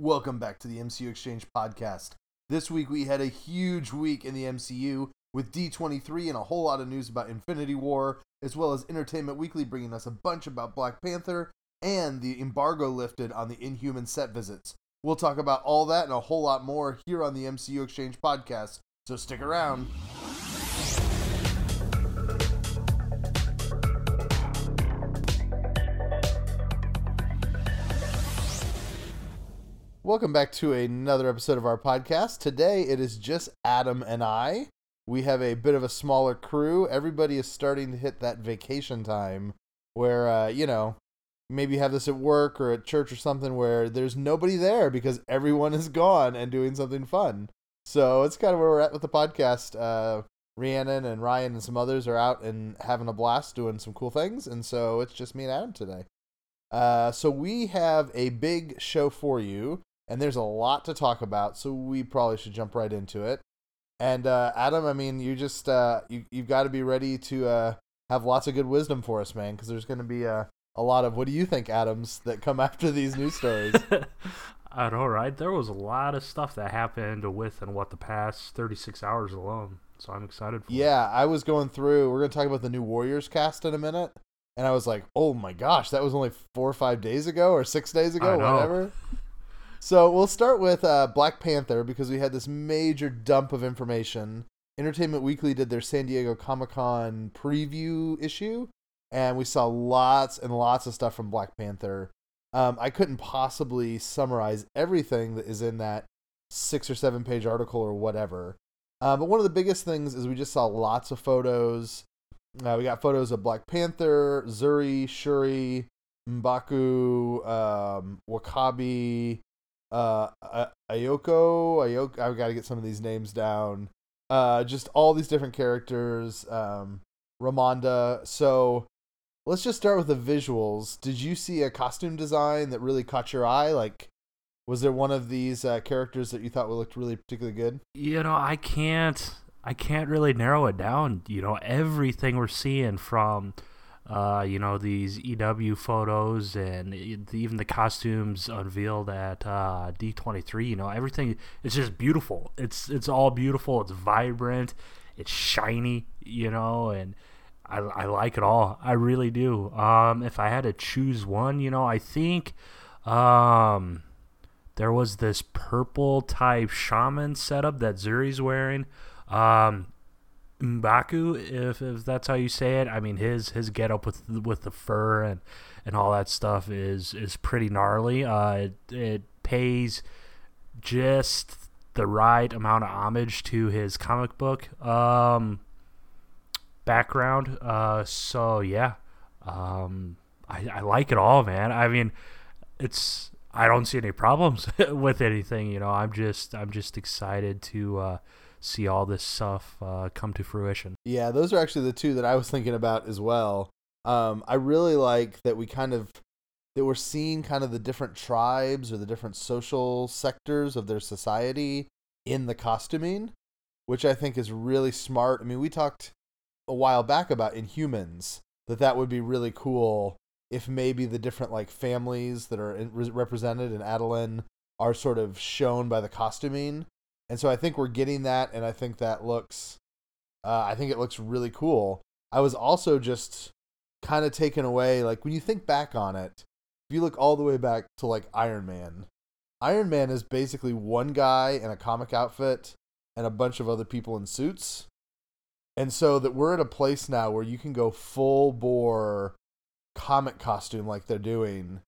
Welcome back to the MCU Exchange podcast. This week we had a huge week in the MCU with D23 and a whole lot of news about Infinity War, as well as Entertainment Weekly bringing us a bunch about Black Panther and the embargo lifted on the Inhuman set visits. We'll talk about all that and a whole lot more here on the MCU Exchange podcast, so stick around. Welcome back to another episode of our podcast. Today it is just Adam and I. We have a bit of a smaller crew. Everybody is starting to hit that vacation time where, uh, you know, maybe you have this at work or at church or something where there's nobody there because everyone is gone and doing something fun. So it's kind of where we're at with the podcast. Uh, Rhiannon and Ryan and some others are out and having a blast doing some cool things. And so it's just me and Adam today. Uh, so we have a big show for you and there's a lot to talk about, so we probably should jump right into it. And uh, Adam, I mean, you just uh, you you've got to be ready to uh, have lots of good wisdom for us, man, because there's going to be a a lot of what do you think, Adams, that come after these news stories. I know, right? There was a lot of stuff that happened within what the past 36 hours alone. So I'm excited for yeah, I was going through. We're going to talk about the new Warriors cast in a minute, and I was like, oh my gosh, that was only four or five days ago or six days ago, whatever. So we'll start with uh, Black Panther because we had this major dump of information. Entertainment Weekly did their San Diego Comic Con preview issue, and we saw lots and lots of stuff from Black Panther. Um, I couldn't possibly summarize everything that is in that six or seven page article or whatever. Uh, but one of the biggest things is we just saw lots of photos. Uh, we got photos of Black Panther, Zuri, Shuri, Mbaku, um, W'Kabi, uh, Ayoko, Ayoko. I've got to get some of these names down. Uh, just all these different characters. Um, Ramonda. So let's just start with the visuals. Did you see a costume design that really caught your eye? Like, was there one of these uh, characters that you thought looked really particularly good? You know, I can't. I can't really narrow it down. You know, everything we're seeing from uh, you know these EW photos and even the costumes unveiled at uh, D23. You know everything. It's just beautiful. It's it's all beautiful. It's vibrant. It's shiny. You know, and I, I like it all. I really do. Um, if I had to choose one, you know, I think um, there was this purple type shaman setup that Zuri's wearing. Um, Mbaku, if, if that's how you say it. I mean, his his getup with with the fur and, and all that stuff is is pretty gnarly. Uh, it, it pays just the right amount of homage to his comic book um, background. Uh, so yeah, um, I, I like it all, man. I mean, it's I don't see any problems with anything. You know, I'm just I'm just excited to. Uh, see all this stuff uh, come to fruition. Yeah, those are actually the two that I was thinking about as well. Um, I really like that we kind of that we're seeing kind of the different tribes or the different social sectors of their society in the costuming, which I think is really smart. I mean, we talked a while back about Inhumans that that would be really cool if maybe the different like families that are in, represented in Attilan are sort of shown by the costuming and so I think we're getting that, and I think that looks, uh, I think it looks really cool. I was also just kind of taken away, like when you think back on it, if you look all the way back to like Iron Man, Iron Man is basically one guy in a comic outfit and a bunch of other people in suits. And so that we're at a place now where you can go full bore comic costume like they're doing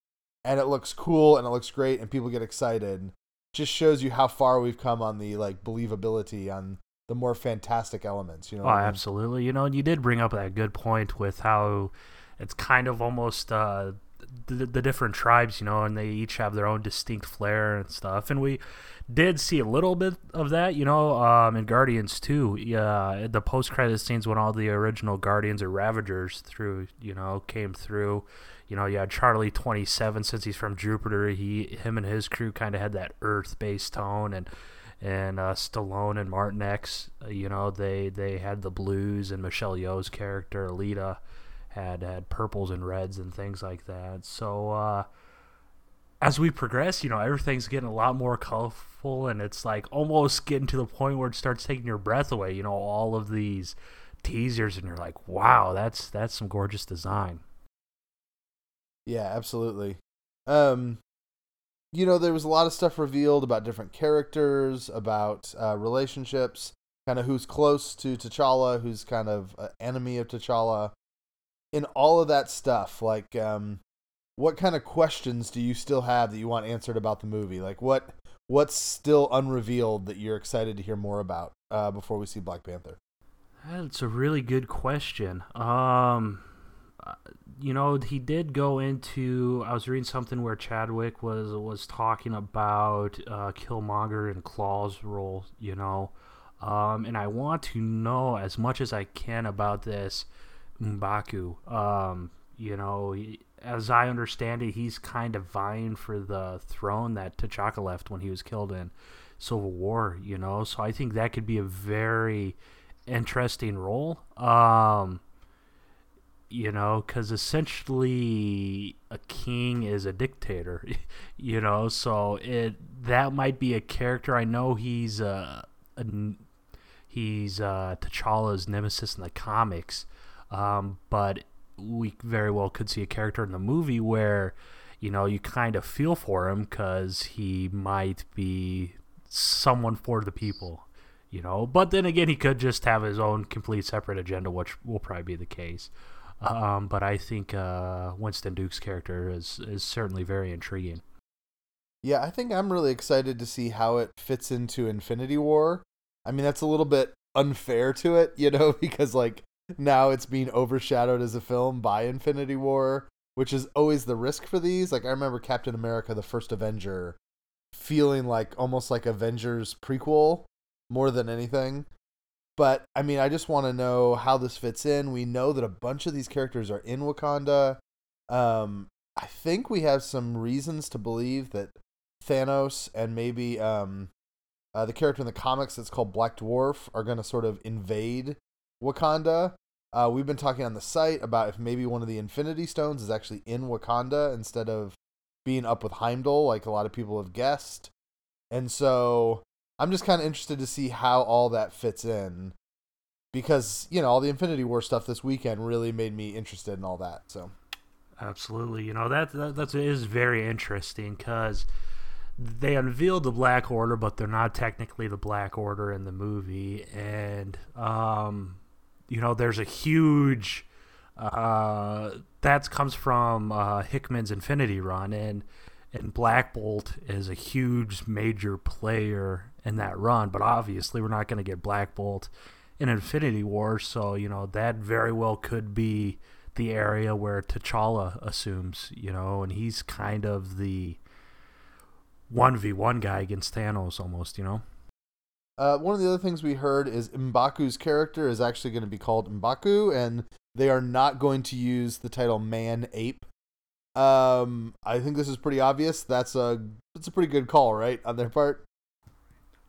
and it looks cool and it looks great and people get excited just shows you how far we've come on the like believability on the more fantastic elements. You know? Oh, I mean? absolutely. You know, and you did bring up that good point with how it's kind of almost uh, the, the different tribes, you know, and they each have their own distinct flair and stuff. And we did see a little bit of that, you know, um, in Guardians too. Yeah, the post credit scenes when all the original Guardians or Ravagers through, you know, came through you know, had Charlie 27 since he's from Jupiter. He, him, and his crew kind of had that Earth-based tone, and and uh, Stallone and Martinex, uh, you know, they they had the blues, and Michelle Yeoh's character Aleta had had purples and reds and things like that. So uh, as we progress, you know, everything's getting a lot more colorful, and it's like almost getting to the point where it starts taking your breath away. You know, all of these teasers, and you're like, wow, that's that's some gorgeous design. Yeah, absolutely. Um, you know, there was a lot of stuff revealed about different characters, about uh, relationships, kind of who's close to T'Challa, who's kind of an enemy of T'Challa. In all of that stuff, like, um, what kind of questions do you still have that you want answered about the movie? Like, what what's still unrevealed that you're excited to hear more about uh, before we see Black Panther? That's a really good question. Um, you know, he did go into. I was reading something where Chadwick was was talking about uh, Killmonger and Klaue's role. You know, um, and I want to know as much as I can about this Mbaku. Um, you know, as I understand it, he's kind of vying for the throne that T'Chaka left when he was killed in Civil War. You know, so I think that could be a very interesting role. Um, you know, because essentially a king is a dictator, you know, so it that might be a character. I know he's uh, a he's uh, T'Challa's nemesis in the comics, um, but we very well could see a character in the movie where you know you kind of feel for him because he might be someone for the people you know but then again he could just have his own complete separate agenda which will probably be the case um, but I think uh, Winston Duke's character is is certainly very intriguing. Yeah, I think I'm really excited to see how it fits into Infinity War. I mean, that's a little bit unfair to it, you know, because like now it's being overshadowed as a film by Infinity War, which is always the risk for these. Like I remember Captain America: The First Avenger feeling like almost like Avengers prequel more than anything. But I mean, I just want to know how this fits in. We know that a bunch of these characters are in Wakanda. Um, I think we have some reasons to believe that Thanos and maybe um, uh, the character in the comics that's called Black Dwarf are going to sort of invade Wakanda. Uh, we've been talking on the site about if maybe one of the Infinity Stones is actually in Wakanda instead of being up with Heimdall, like a lot of people have guessed. And so I'm just kind of interested to see how all that fits in because you know all the Infinity War stuff this weekend really made me interested in all that. So absolutely, you know that that, that is very interesting because they unveiled the Black Order, but they're not technically the Black Order in the movie, and um, you know there's a huge uh, that comes from uh, Hickman's Infinity Run, and and Black Bolt is a huge major player in that run. But obviously, we're not going to get Black Bolt in Infinity War, so you know that very well could be the area where T'Challa assumes, you know, and he's kind of the one v one guy against Thanos, almost, you know. Uh, one of the other things we heard is Mbaku's character is actually going to be called Mbaku, and they are not going to use the title Man Ape. Um, I think this is pretty obvious. That's a that's a pretty good call, right, on their part.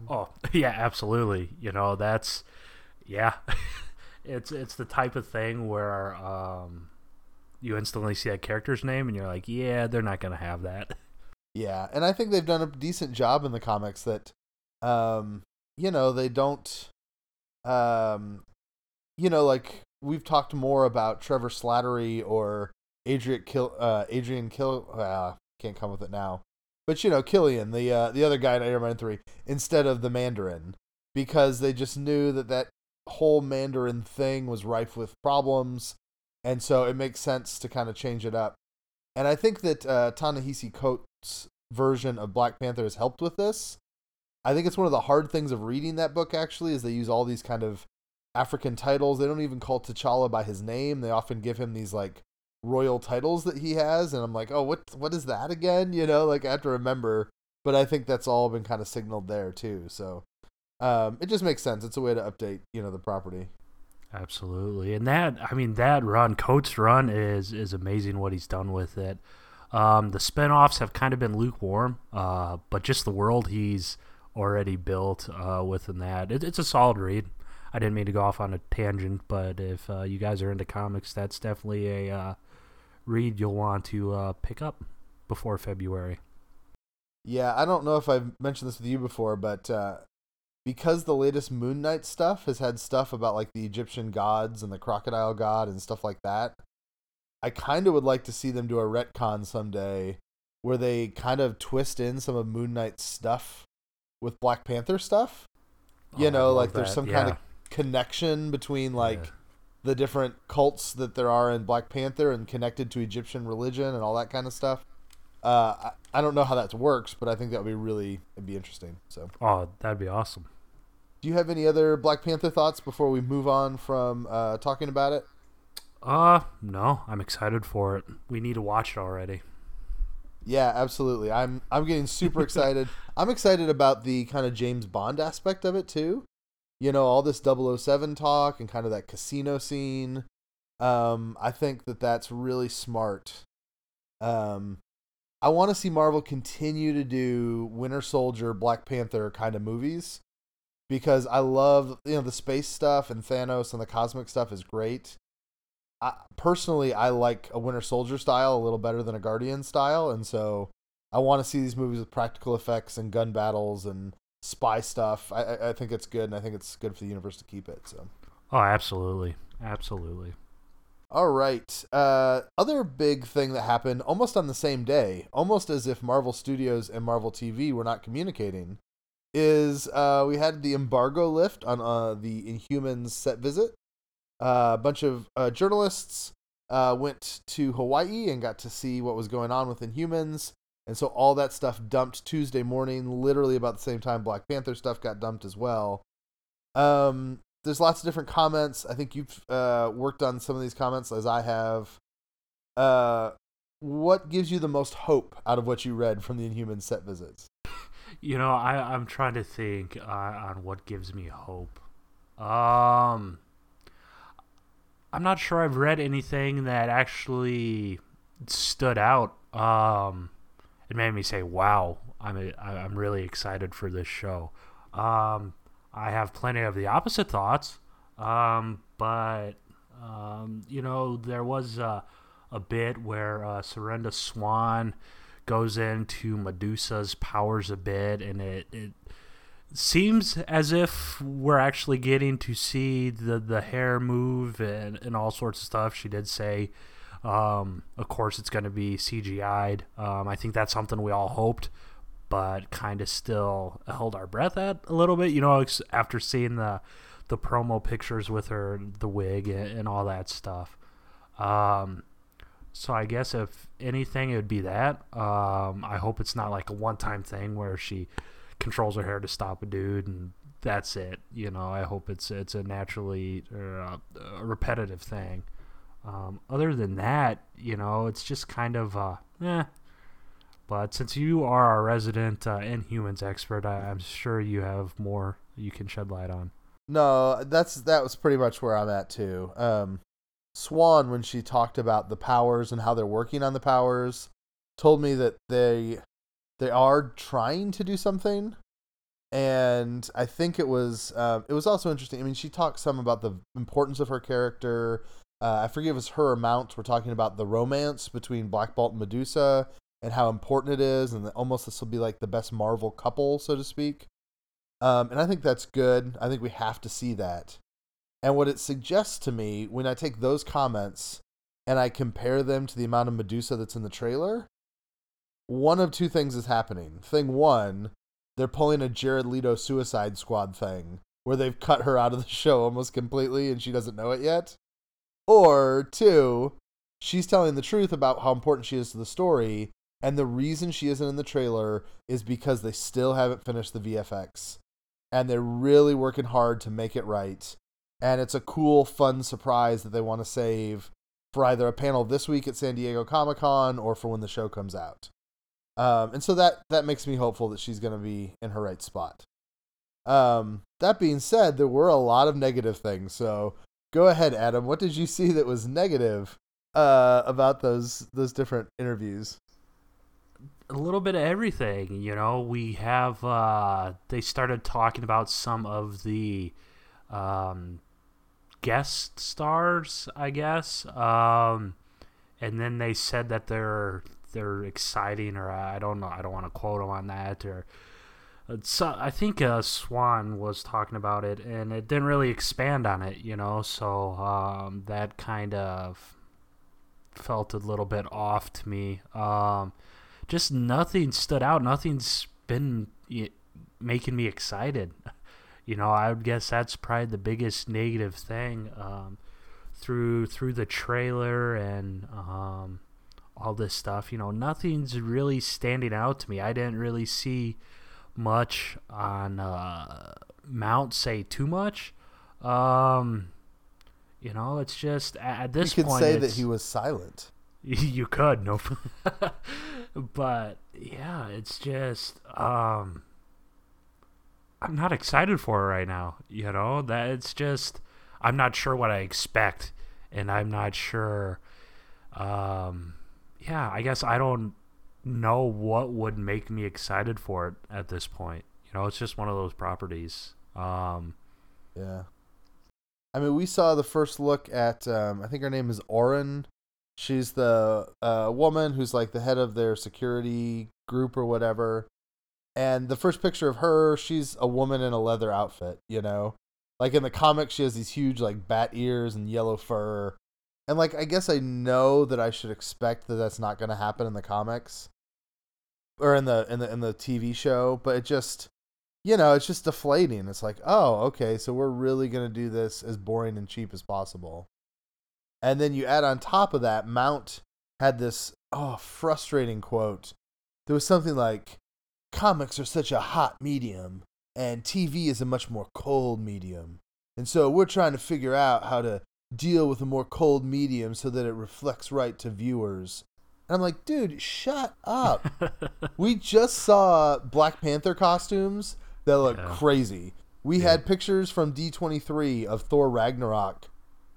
Oh yeah, absolutely. You know that's yeah, it's it's the type of thing where um, you instantly see that character's name and you're like, yeah, they're not gonna have that. Yeah, and I think they've done a decent job in the comics that, um, you know, they don't, um, you know, like we've talked more about Trevor Slattery or Adrian Kill, uh, Adrian Kill, uh, can't come with it now but you know Killian, the uh, the other guy in Iron Man three, instead of the Mandarin, because they just knew that that whole Mandarin thing was rife with problems, and so it makes sense to kind of change it up. And I think that uh, Ta-Nehisi Coates' version of Black Panther has helped with this. I think it's one of the hard things of reading that book. Actually, is they use all these kind of African titles. They don't even call T'Challa by his name. They often give him these like royal titles that he has, and I'm like, oh, what what is that again? You know, like I have to remember. But I think that's all been kind of signaled there too. So um, it just makes sense. It's a way to update, you know, the property. Absolutely, and that I mean that run, Coates' run is is amazing. What he's done with it. Um, the spinoffs have kind of been lukewarm, uh, but just the world he's already built uh, within that, it, it's a solid read. I didn't mean to go off on a tangent, but if uh, you guys are into comics, that's definitely a uh, read you'll want to uh, pick up before February. Yeah, I don't know if I've mentioned this with you before, but uh, because the latest Moon Knight stuff has had stuff about like the Egyptian gods and the crocodile god and stuff like that, I kind of would like to see them do a retcon someday where they kind of twist in some of Moon Knight's stuff with Black Panther stuff. You Oh, know, like there's that, some kind of connection between like Yeah. the different cults that there are in Black Panther and connected to Egyptian religion and all that kind of stuff. Uh, I, I don't know how that works, but I think that would be really it'd be interesting. So, Oh, that'd be awesome. do you have any other Black Panther thoughts before we move on from uh, talking about it? Uh, no, I'm excited for it. We need to watch it already. Yeah, absolutely. I'm I'm getting super excited. I'm excited about the kind of James Bond aspect of it too. You know, all this 007 talk and kind of that casino scene. Um, I think that that's really smart. Um, I want to see Marvel continue to do Winter Soldier, Black Panther kind of movies because I love you know the space stuff and Thanos and the cosmic stuff is great. I, personally, I like a Winter Soldier style a little better than a Guardian style, and so I want to see these movies with practical effects and gun battles and spy stuff. I, I, I think it's good, and I think it's good for the universe to keep it. So, Oh, absolutely, absolutely. all right. Uh, other big thing that happened almost on the same day, almost as if Marvel Studios and Marvel TV were not communicating, is uh, we had the embargo lift on uh, the Inhumans set visit. A bunch of uh, journalists uh, went to Hawaii and got to see what was going on with Inhumans. And so all that stuff dumped Tuesday morning, literally about the same time Black Panther stuff got dumped as well. Um, there's lots of different comments. I think you've uh, worked on some of these comments as I have. Uh, what gives you the most hope out of what you read from the Inhumans set visits? You know, I I'm trying to think uh, on what gives me hope. Um, I'm not sure I've read anything that actually stood out. Um, it made me say, "Wow, I'm a, I'm really excited for this show." Um, I have plenty of the opposite thoughts, um, but um, you know, there was a, a bit where uh, Swan goes into Medusa's powers a bit, and it, it seems as if we're actually getting to see the, the hair move and, and all sorts of stuff. She did say, um, of course, it's going to be CGI'd. Um, I think that's something we all hoped, but kind of still held our breath at a little bit. You know, after seeing the the promo pictures with her, the wig, and, and all that stuff. Um, so I guess if anything, it would be that. Um, I hope it's not like a one-time thing where she controls her hair to stop a dude and that's it. You know, I hope it's it's a naturally or a, a repetitive thing. Um, other than that, you know, it's just kind of uh, eh. But since you are our resident uh, Inhumans expert, I, I'm sure you have more you can shed light on. No, that's that was pretty much where I'm at too. Um, Swan, when she talked about the powers and how they're working on the powers, told me that they they are trying to do something, and I think it was uh, it was also interesting. I mean, she talked some about the importance of her character. Uh, I forget it was her or Mount. We're talking about the romance between Black Bolt and Medusa and how important it is, and almost this will be like the best Marvel couple, so to speak. Um, and I think that's good. I think we have to see that. And what it suggests to me when I take those comments and I compare them to the amount of Medusa that's in the trailer, one of two things is happening. Thing one, they're pulling a Jared Leto Suicide Squad thing where they've cut her out of the show almost completely and she doesn't know it yet. Or two, she's telling the truth about how important she is to the story, and the reason she isn't in the trailer is because they still haven't finished the VFX. And they're really working hard to make it right. And it's a cool, fun surprise that they want to save for either a panel this week at San Diego Comic Con or for when the show comes out. Um, and so that that makes me hopeful that she's going to be in her right spot. Um, that being said, there were a lot of negative things. So go ahead, Adam. What did you see that was negative uh, about those those different interviews? a little bit of everything. You know, we have uh, they started talking about some of the um, guest stars, I guess, um, and then they said that they're they're exciting or I don't know. I don't want to quote them on that or. So I think uh, Swan was talking about it, and it didn't really expand on it, you know. So um, that kind of felt a little bit off to me. Um, just nothing stood out. Nothing's been making me excited. You know, I would guess that's probably the biggest negative thing um, through through the trailer and um, all this stuff. You know, nothing's really standing out to me. I didn't really see much on uh, Mount say too much. Um, you know, it's just at this point. you could point. say that he was silent. You could, no, but yeah, it's just um, I'm not excited for it right now. You know that it's just I'm not sure what I expect, and I'm not sure. Um, yeah, I guess I don't know what would make me excited for it at this point. You know, it's just one of those properties. Um, yeah. I mean, we saw the first look at. Um, I think her name is Auran. She's the uh, woman who's like the head of their security group or whatever. And the first picture of her, she's a woman in a leather outfit. You know, like in the comics, she has these huge like bat ears and yellow fur. And like, I guess I know that I should expect that that's not going to happen in the comics or in the in the in the TV show, but it just you know, it's just deflating. It's like, oh, okay, so we're really going to do this as boring and cheap as possible. And then you add on top of that, Mount had this, oh, frustrating quote. There was something like, comics are such a hot medium, and TV is a much more cold medium. And so we're trying to figure out how to deal with a more cold medium so that it reflects right to viewers. And I'm like, dude, shut up. we just saw Black Panther costumes that look yeah. crazy. We yeah. had pictures from D23 of Thor Ragnarok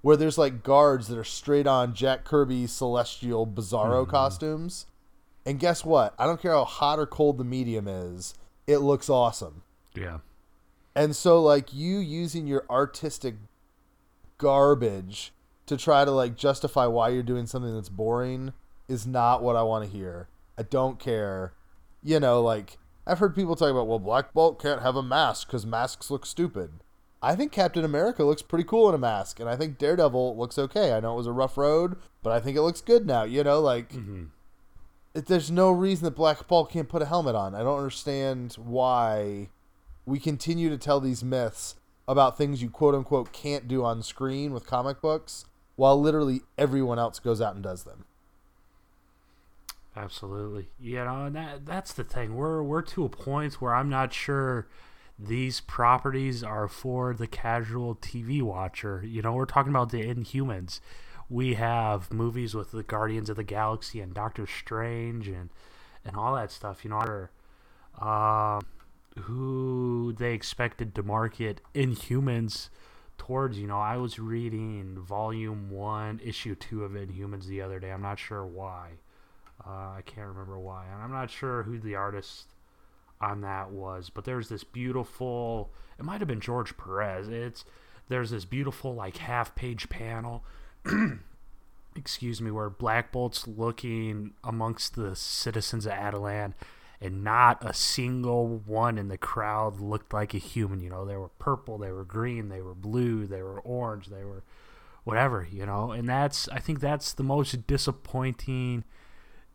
where there's like guards that are straight on Jack Kirby celestial bizarro mm-hmm. costumes. And guess what? I don't care how hot or cold the medium is, it looks awesome. Yeah. And so like you using your artistic garbage to try to like justify why you're doing something that's boring is not what I want to hear. I don't care. You know, like I've heard people talk about, well, Black Bolt can't have a mask because masks look stupid. I think Captain America looks pretty cool in a mask, and I think Daredevil looks okay. I know it was a rough road, but I think it looks good now. You know, like mm-hmm. it, there's no reason that Black Bolt can't put a helmet on. I don't understand why we continue to tell these myths about things you quote unquote can't do on screen with comic books, while literally everyone else goes out and does them. Absolutely. You know, and that that's the thing. We're we're to a point where I'm not sure these properties are for the casual TV watcher. You know, we're talking about the Inhumans. We have movies with the Guardians of the Galaxy and Doctor Strange and and all that stuff. You know, um, who they expected to market Inhumans towards. You know, I was reading Volume One, Issue Two of Inhumans the other day. I'm not sure why uh, I can't remember why, and I'm not sure who the artist on that was, but there's this beautiful. It might have been George Perez. It's there's this beautiful like half page panel. excuse me, where Black Bolt's looking amongst the citizens of Attilan, and not a single one in the crowd looked like a human. You know, they were purple, they were green, they were blue, they were orange, they were whatever. You know, and that's I think that's the most disappointing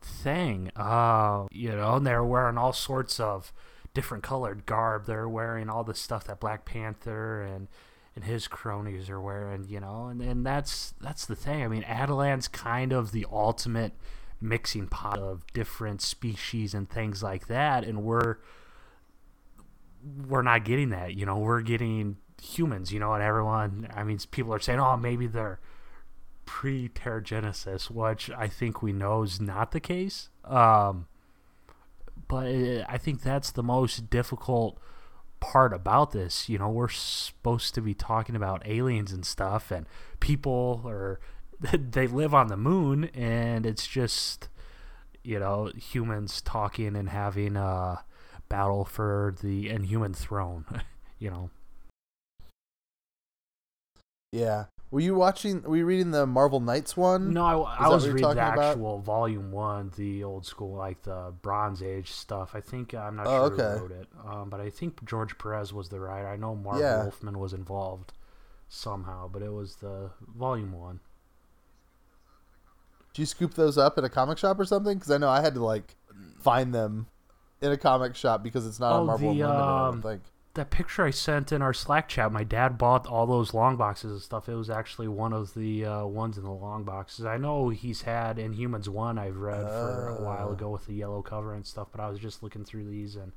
thing. Uh, you know, and they're wearing all sorts of different colored garb. They're wearing all the stuff that Black Panther and and his cronies are wearing, you know, and, and that's that's the thing. I mean, Attilan's kind of the ultimate mixing pot of different species and things like that, and we're we're not getting that. You know, we're getting humans. You know, and everyone. I mean, people are saying, "Oh, maybe they're pre Terrigenesis, which I think we know is not the case. Um, but I think that's the most difficult part about this. You know, we're supposed to be talking about aliens and stuff, and people are they live on the moon, and it's just you know humans talking and having a battle for the inhuman throne. you know. Yeah. Were you watching? Were you reading the Marvel Knights one? No, I, I was reading the talking about? actual volume one, the old school, like the Bronze Age stuff. I think I'm not Oh, sure okay. who wrote it, um, but I think George Perez was the writer. I know Mark Yeah. Wolfman was involved somehow, but it was the volume one. Did you scoop those up at a comic shop or something? Because I know I had to like find them in a comic shop because it's not Oh, on Marvel the, Unlimited. I um, don't think. That picture I sent in our Slack chat, my dad bought all those long boxes and stuff. It was actually one of the uh, ones in the long boxes. I know he's had Inhumans 1 I've read for a while Oh. ago with the yellow cover and stuff, but I was just looking through these and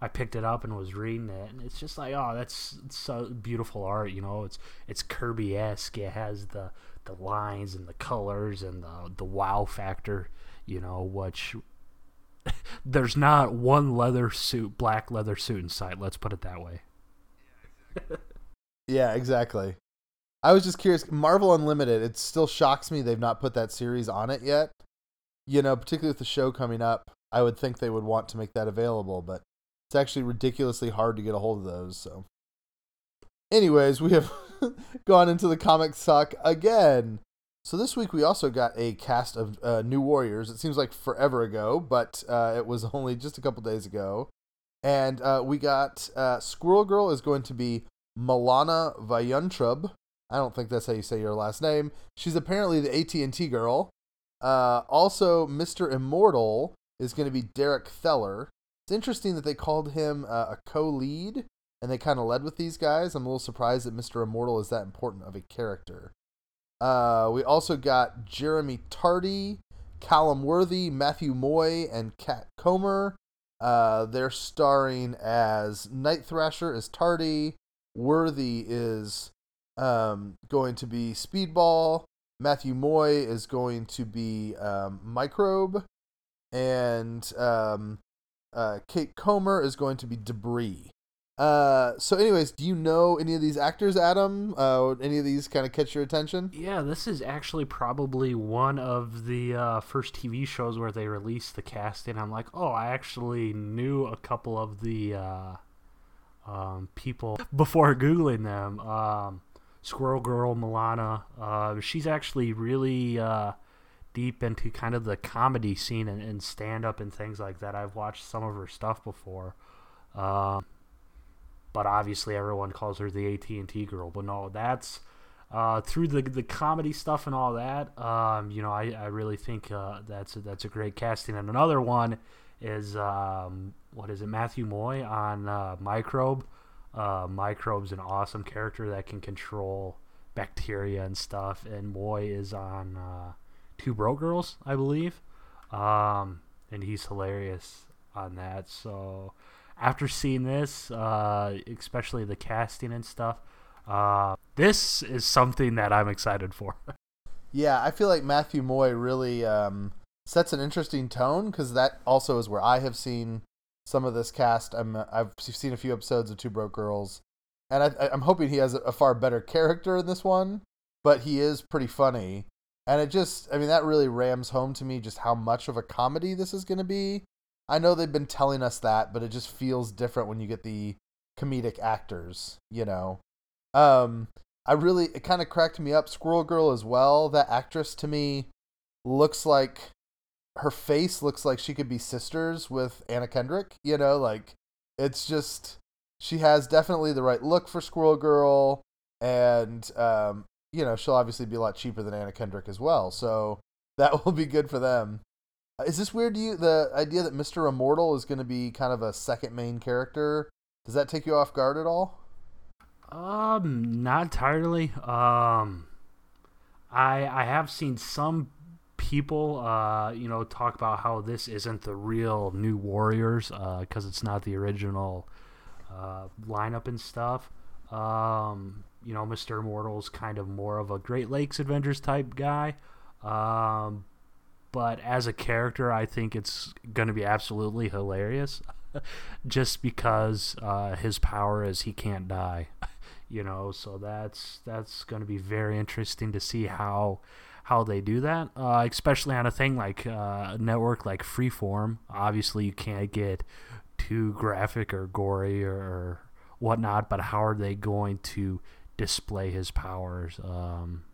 I picked it up and was reading it, and it's just like, oh, that's so beautiful art. You know, it's it's Kirby esque. It has the the lines and the colors and the the wow factor. You know, which there's not one leather suit, black leather suit in sight. Let's put it that way. Yeah, exactly. I was just curious. Marvel Unlimited. It still shocks me they've not put that series on it yet. You know, particularly with the show coming up, I would think they would want to make that available, but it's actually ridiculously hard to get a hold of those. So, anyways, we have gone into the comic talk again. So this week we also got a cast of uh, new warriors. It seems like forever ago, but uh, it was only just a couple days ago. And uh, we got uh, Squirrel Girl is going to be Milana Vayantrub. I don't think that's how you say your last name. She's apparently the AT&T girl. Uh, also, Mr. Immortal is going to be Derek Theller. It's interesting that they called him uh, a co-lead, and they kind of led with these guys. I'm a little surprised that Mr. Immortal is that important of a character. Uh, we also got Jeremy Tardy, Callum Worthy, Matthew Moy, and Kat Comer. Uh, they're starring as Night Thrasher is Tardy, Worthy is um, going to be Speedball, Matthew Moy is going to be um, Microbe, and um, uh, Kate Comer is going to be Debris. Uh, so, anyways, do you know any of these actors, Adam? Uh, any of these kind of catch your attention? Yeah, this is actually probably one of the uh, first TV shows where they released the casting. I'm like, oh, I actually knew a couple of the uh, um, people before googling them. Um, Squirrel Girl Milana, uh, she's actually really uh, deep into kind of the comedy scene and, and stand up and things like that. I've watched some of her stuff before. Um, but obviously everyone calls her the AT&T girl. But no, that's uh, through the the comedy stuff and all that. Um, you know, I, I really think uh, that's a, that's a great casting. And another one is um, what is it? Matthew Moy on uh, Microbe. Uh, Microbe's an awesome character that can control bacteria and stuff. And Moy is on uh, Two Broke Girls, I believe. Um, and he's hilarious on that. So after seeing this, uh, especially the casting and stuff, uh, this is something that I'm excited for. Yeah, I feel like Matthew Moy really um, sets an interesting tone because that also is where I have seen some of this cast. I'm I've seen a few episodes of Two Broke Girls, and I, I'm hoping he has a far better character in this one. But he is pretty funny, and it just I mean that really rams home to me just how much of a comedy this is going to be. I know they've been telling us that, but it just feels different when you get the comedic actors, you know. Um, I really it kind of cracked me up. Squirrel Girl as well. That actress to me looks like her face looks like she could be sisters with Anna Kendrick. You know, like it's just she has definitely the right look for Squirrel Girl, and um, you know she'll obviously be a lot cheaper than Anna Kendrick as well. So that will be good for them. Uh, Is this weird to you? The idea that Mister Immortal is going to be kind of a second main character. Does that take you off guard at all? Um, not entirely. Um, I I have seen some people, uh, you know, talk about how this isn't the real New Warriors, uh, because it's not the original, uh, lineup and stuff. Um, you know, Mister Immortal's kind of more of a Great Lakes Avengers type guy. Um, but as a character, I think it's going to be absolutely hilarious, just because uh, his power is he can't die you know so that's that's going to be very interesting to see how how they do that uh, especially on a thing like uh, a network like freeform obviously you can't get too graphic or gory or whatnot but how are they going to display his powers um,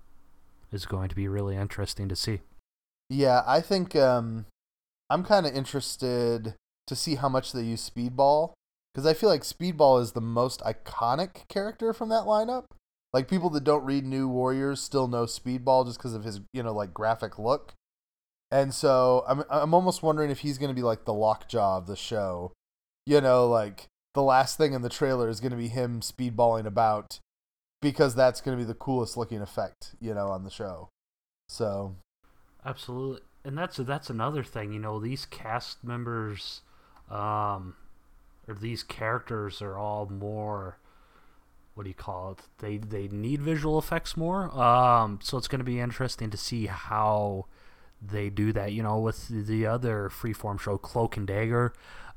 is going to be really interesting to see. Yeah, I think um, I'm kind of interested to see how much they use Speedball because I feel like Speedball is the most iconic character from that lineup. Like people that don't read New Warriors still know Speedball just because of his, you know, like graphic look. And so I'm I'm almost wondering if he's going to be like the lockjaw of the show. You know, like the last thing in the trailer is going to be him speedballing about because that's going to be the coolest looking effect, you know, on the show. So, absolutely. And that's that's another thing, you know, these cast members um or these characters are all more what do you call it? They they need visual effects more. Um so it's going to be interesting to see how they do that. You know, with the other freeform show, Cloak and Dagger,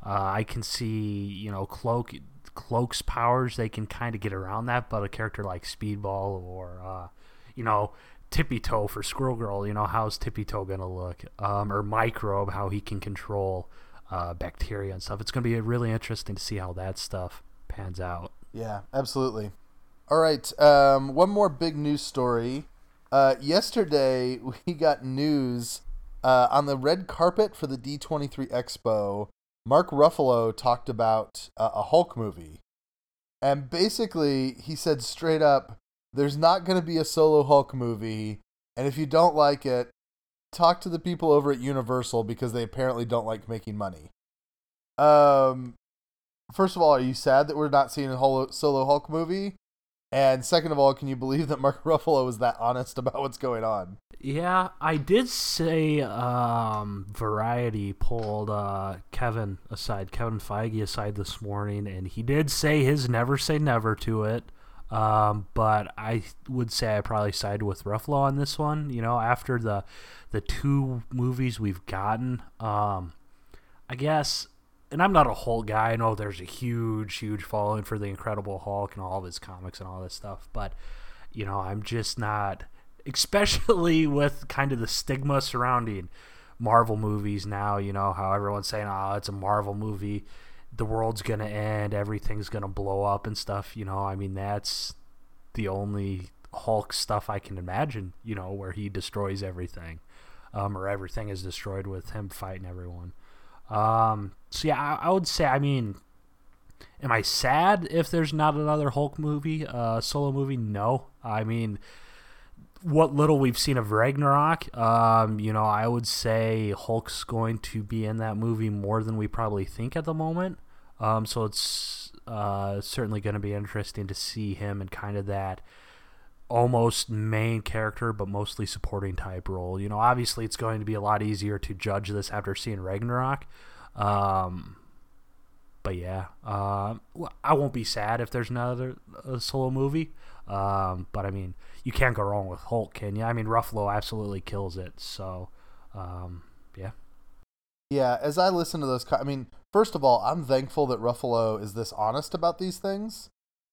uh, I can see you know Cloak Cloak's powers. They can kind of get around that, but a character like Speedball or uh, you know Tippy Toe for Squirrel Girl, you know how's Tippy Toe gonna look? Um, or Microbe, how he can control uh, bacteria and stuff. It's gonna be really interesting to see how that stuff pans out. Yeah, absolutely. All right, um, one more big news story. Uh, yesterday, we got news uh, on the red carpet for the D23 Expo. Mark Ruffalo talked about uh, a Hulk movie. And basically, he said straight up, there's not going to be a solo Hulk movie. And if you don't like it, talk to the people over at Universal because they apparently don't like making money. Um, first of all, are you sad that we're not seeing a solo Hulk movie? And second of all, can you believe that Mark Ruffalo was that honest about what's going on? Yeah, I did say um, Variety pulled uh, Kevin aside, Kevin Feige aside this morning, and he did say his never say never to it. Um, but I would say I probably sided with Ruffalo on this one. You know, after the the two movies we've gotten, um, I guess and I'm not a Hulk guy. I know there's a huge, huge following for the Incredible Hulk and all of his comics and all this stuff, but you know, I'm just not, especially with kind of the stigma surrounding Marvel movies now. You know how everyone's saying, "Oh, it's a Marvel movie, the world's gonna end, everything's gonna blow up and stuff." You know, I mean, that's the only Hulk stuff I can imagine. You know, where he destroys everything, um, or everything is destroyed with him fighting everyone. Um, so yeah, I, I, would say. I mean, am I sad if there's not another Hulk movie, uh, solo movie? No. I mean, what little we've seen of Ragnarok, um, you know, I would say Hulk's going to be in that movie more than we probably think at the moment. Um, so it's uh, certainly going to be interesting to see him in kind of that almost main character but mostly supporting type role. You know, obviously it's going to be a lot easier to judge this after seeing Ragnarok. Um, but yeah, uh, I won't be sad if there's another solo movie. Um, but I mean, you can't go wrong with Hulk, can you? I mean, Ruffalo absolutely kills it. So, um, yeah. Yeah, as I listen to those, I mean, first of all, I'm thankful that Ruffalo is this honest about these things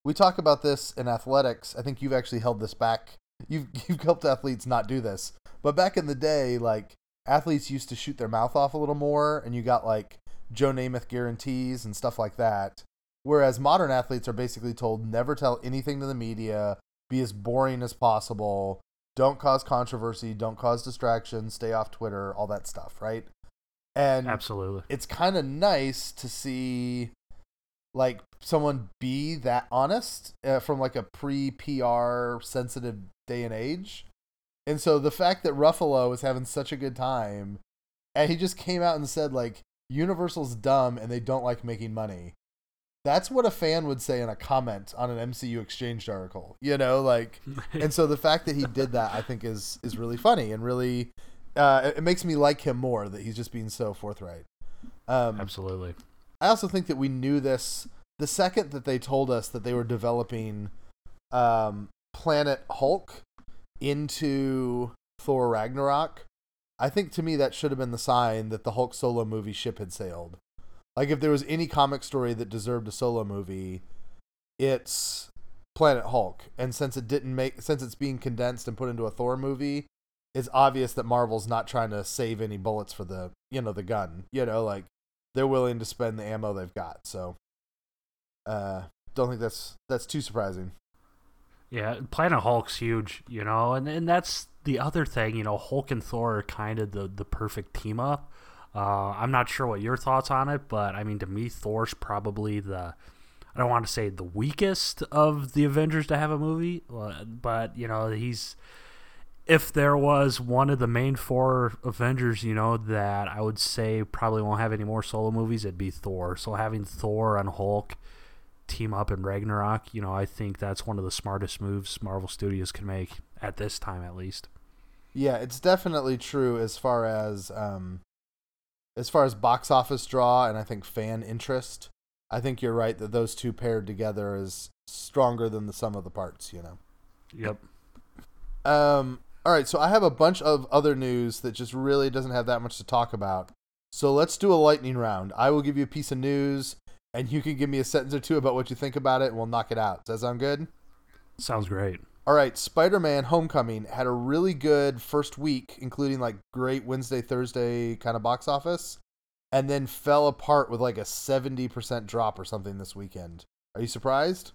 we talk about this in athletics. I think you've actually held this back. You've you've helped athletes not do this. But back in the day, like athletes used to shoot their mouth off a little more, and you got like Joe Namath guarantees and stuff like that. Whereas modern athletes are basically told never tell anything to the media, be as boring as possible, don't cause controversy, don't cause distraction, stay off Twitter, all that stuff, right? And absolutely, it's kind of nice to see like someone be that honest uh, from like a pre PR sensitive day and age. And so the fact that Ruffalo was having such a good time and he just came out and said like Universal's dumb and they don't like making money. That's what a fan would say in a comment on an MCU Exchange article, you know, like and so the fact that he did that I think is is really funny and really uh, it makes me like him more that he's just being so forthright. Um, Absolutely. I also think that we knew this the second that they told us that they were developing um, Planet Hulk into Thor Ragnarok. I think to me that should have been the sign that the Hulk solo movie ship had sailed. Like if there was any comic story that deserved a solo movie, it's Planet Hulk. And since it didn't make since it's being condensed and put into a Thor movie, it's obvious that Marvel's not trying to save any bullets for the, you know, the gun. You know, like they're willing to spend the ammo they've got. So, uh, don't think that's that's too surprising. Yeah, Planet Hulk's huge, you know, and and that's the other thing, you know, Hulk and Thor are kind of the the perfect team up. Uh, I'm not sure what your thoughts on it, but I mean, to me, Thor's probably the I don't want to say the weakest of the Avengers to have a movie, uh, but you know, he's if there was one of the main four Avengers, you know, that I would say probably won't have any more solo movies, it'd be Thor. So having Thor and Hulk team up in Ragnarok, you know, I think that's one of the smartest moves Marvel Studios can make at this time, at least. Yeah, it's definitely true as far as um, as far as box office draw and I think fan interest. I think you're right that those two paired together is stronger than the sum of the parts. You know. Yep. Um. All right, so I have a bunch of other news that just really doesn't have that much to talk about. So let's do a lightning round. I will give you a piece of news, and you can give me a sentence or two about what you think about it, and we'll knock it out. Does that sound good? Sounds great. All right, Spider Man Homecoming had a really good first week, including like great Wednesday, Thursday kind of box office, and then fell apart with like a 70% drop or something this weekend. Are you surprised?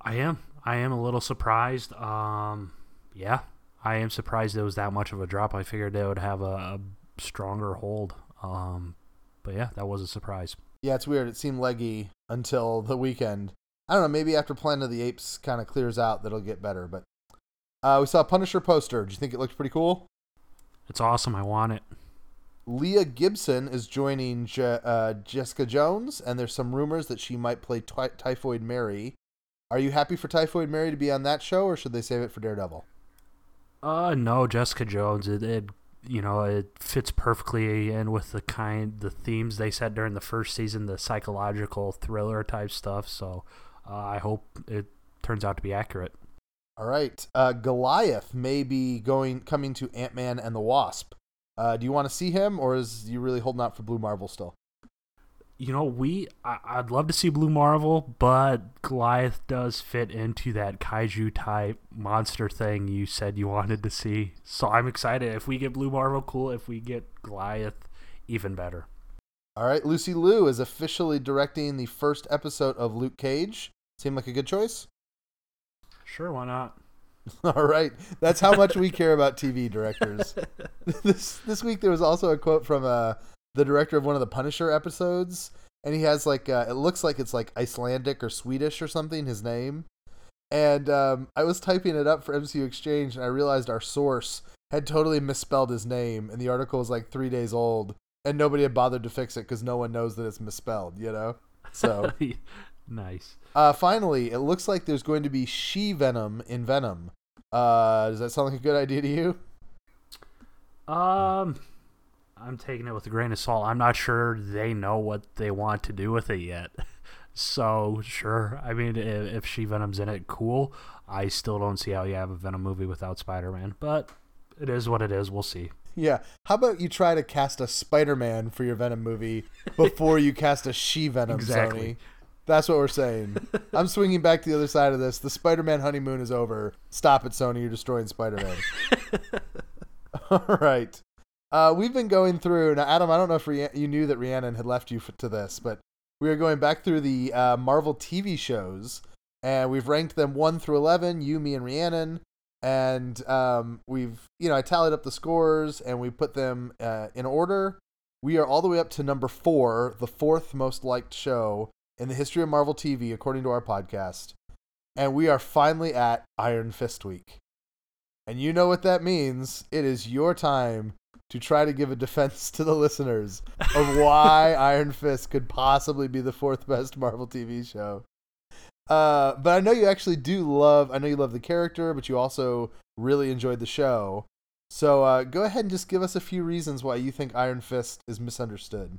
I am. I am a little surprised. Um, yeah, I am surprised it was that much of a drop. I figured they would have a, a stronger hold. Um, but yeah, that was a surprise. Yeah, it's weird. It seemed leggy until the weekend. I don't know. Maybe after Planet of the Apes kind of clears out, that'll get better. But uh, we saw a Punisher poster. Do you think it looks pretty cool? It's awesome. I want it. Leah Gibson is joining Je- uh, Jessica Jones, and there's some rumors that she might play Ty- Typhoid Mary. Are you happy for Typhoid Mary to be on that show, or should they save it for Daredevil? Uh, no, Jessica Jones. It, it you know, it fits perfectly in with the kind, the themes they set during the first season, the psychological thriller type stuff. So, uh, I hope it turns out to be accurate. All right, uh, Goliath may be going coming to Ant Man and the Wasp. Uh, do you want to see him, or is you really holding out for Blue Marvel still? You know, we I, would love to see Blue Marvel, but Goliath does fit into that kaiju type monster thing you said you wanted to see. So I'm excited. If we get Blue Marvel, cool. If we get Goliath, even better. All right, Lucy Liu is officially directing the first episode of Luke Cage. Seem like a good choice? Sure, why not? All right, that's how much we care about TV directors. this this week there was also a quote from uh, the director of one of the Punisher episodes, and he has like uh, it looks like it's like Icelandic or Swedish or something. His name, and um, I was typing it up for MCU Exchange, and I realized our source had totally misspelled his name, and the article was like three days old, and nobody had bothered to fix it because no one knows that it's misspelled. You know, so nice. Uh, finally, it looks like there's going to be she Venom in Venom. Uh, does that sound like a good idea to you? Um, I'm taking it with a grain of salt. I'm not sure they know what they want to do with it yet. So sure, I mean, if, if she Venom's in it, cool. I still don't see how you have a Venom movie without Spider-Man, but it is what it is. We'll see. Yeah. How about you try to cast a Spider-Man for your Venom movie before you cast a she Venom, exactly. Sony? That's what we're saying. I'm swinging back to the other side of this. The Spider-Man honeymoon is over. Stop it, Sony. You're destroying Spider-Man. All right. Uh, we've been going through now, Adam. I don't know if you knew that Rhiannon had left you to this, but we are going back through the uh, Marvel TV shows, and we've ranked them one through eleven. You, me, and Rhiannon, and um, we've you know I tallied up the scores and we put them uh, in order. We are all the way up to number four, the fourth most liked show in the history of Marvel TV, according to our podcast. And we are finally at Iron Fist Week. And you know what that means. It is your time to try to give a defense to the listeners of why Iron Fist could possibly be the fourth best Marvel TV show. Uh, but I know you actually do love, I know you love the character, but you also really enjoyed the show. So uh, go ahead and just give us a few reasons why you think Iron Fist is misunderstood.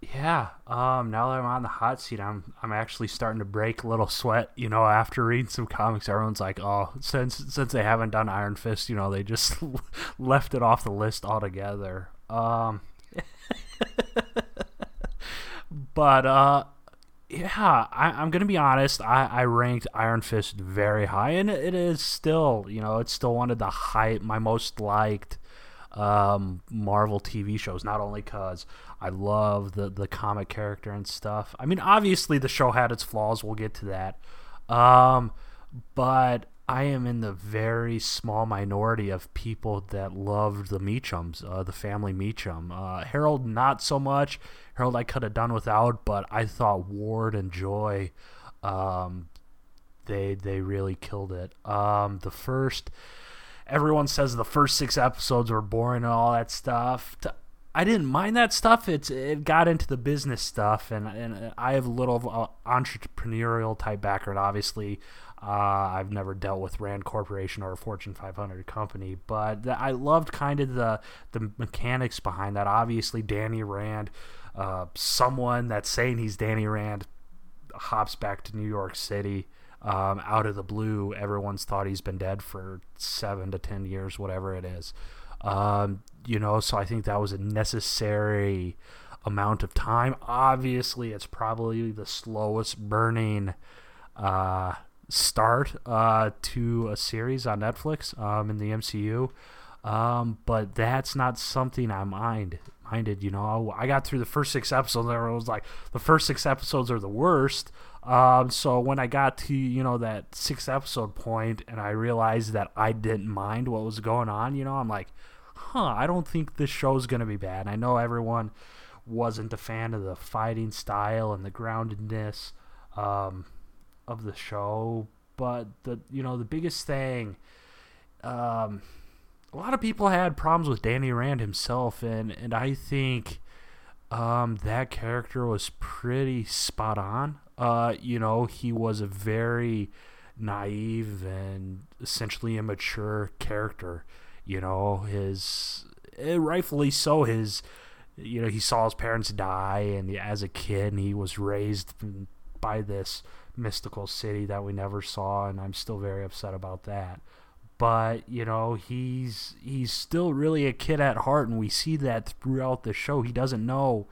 Yeah. Um. Now that I'm on the hot seat, I'm I'm actually starting to break a little sweat. You know, after reading some comics, everyone's like, "Oh, since since they haven't done Iron Fist, you know, they just left it off the list altogether." Um. but uh, yeah, I, am gonna be honest. I, I ranked Iron Fist very high, and it is still, you know, it's still one of the high, my most liked um, Marvel TV shows. Not only because I love the the comic character and stuff. I mean, obviously the show had its flaws. We'll get to that. Um, but I am in the very small minority of people that loved the Meachums, uh, the family Meachum. Uh, Harold, not so much. Harold, I could have done without, but I thought Ward and Joy, um, they they really killed it. Um, the first, everyone says the first six episodes were boring and all that stuff. I didn't mind that stuff. It's it got into the business stuff, and and I have a little uh, entrepreneurial type background. Obviously, uh, I've never dealt with Rand Corporation or a Fortune 500 company, but I loved kind of the the mechanics behind that. Obviously, Danny Rand, uh, someone that's saying he's Danny Rand, hops back to New York City um, out of the blue. Everyone's thought he's been dead for seven to ten years, whatever it is. Um, you know, so I think that was a necessary amount of time. Obviously, it's probably the slowest burning uh, start uh, to a series on Netflix um, in the MCU. Um, but that's not something I mind minded. You know, I got through the first six episodes, and I was like, the first six episodes are the worst. Um, so when I got to you know that six episode point, and I realized that I didn't mind what was going on, you know, I'm like, huh, I don't think this show's gonna be bad. And I know everyone wasn't a fan of the fighting style and the groundedness um, of the show, but the you know the biggest thing. Um, a lot of people had problems with Danny Rand himself, and and I think um, that character was pretty spot on. Uh, you know, he was a very naive and essentially immature character. You know, his eh, rightfully so. His you know he saw his parents die, and as a kid, and he was raised by this mystical city that we never saw, and I'm still very upset about that but you know he's he's still really a kid at heart and we see that throughout the show he doesn't know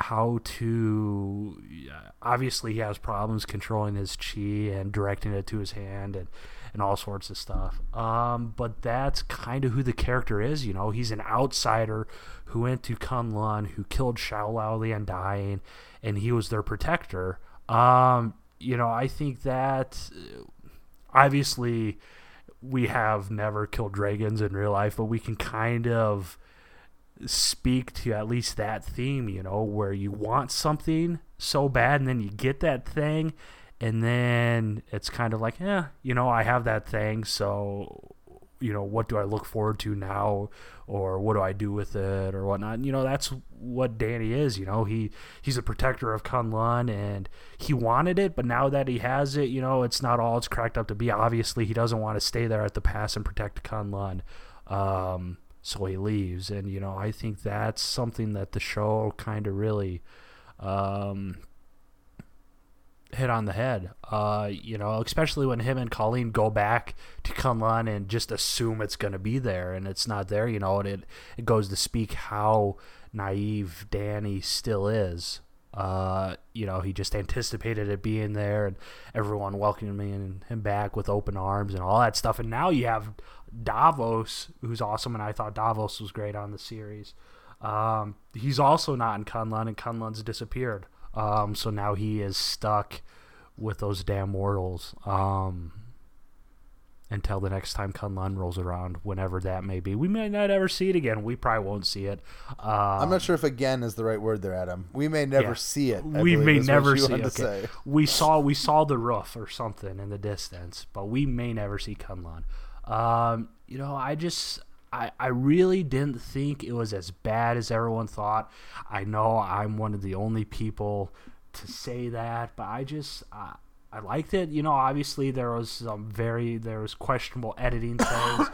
how to obviously he has problems controlling his chi and directing it to his hand and and all sorts of stuff. Um, but that's kind of who the character is you know? He's an outsider who went to Kunlun who killed Shou-Lao the Undying and he was their protector. Um, you know I think that obviously we have never killed dragons in real life, but we can kind of speak to at least that theme, you know, where you want something so bad and then you get that thing and then it's kind of like, yeah, you know, I have that thing, so you know, what do I look forward to now, or what do I do with it, or whatnot. And, you know, that's what Danny is. You know, he he's a protector of Kunlun, and he wanted it, but now that he has it, you know, it's not all it's cracked up to be. Obviously, he doesn't want to stay there at the pass and protect Kunlun, um, so he leaves. And you know, I think that's something that the show kind of really. Um, hit on the head. Uh, you know, especially when him and Colleen go back to Kunlun and just assume it's going to be there and it's not there, you know, and it, it goes to speak how naive Danny still is. Uh, you know, he just anticipated it being there and everyone welcoming and him back with open arms and all that stuff. And now you have Davos, who's awesome, and I thought Davos was great on the series. Um, he's also not in Kunlun, and Kunlun's disappeared. Um, so now he is stuck with those damn mortals um, until the next time Kunlun rolls around, whenever that may be. We may not ever see it again. We probably won't see it. Um, I'm not sure if "again" is the right word there, Adam. We may never yeah. see it. I we may never see it. Okay. We saw we saw the roof or something in the distance, but we may never see Kunlun. Um, you know, I just I, I really didn't think it was as bad as everyone thought. I know I'm one of the only people to say that, but I just uh, I liked it. You know, obviously there was some very there was questionable editing things.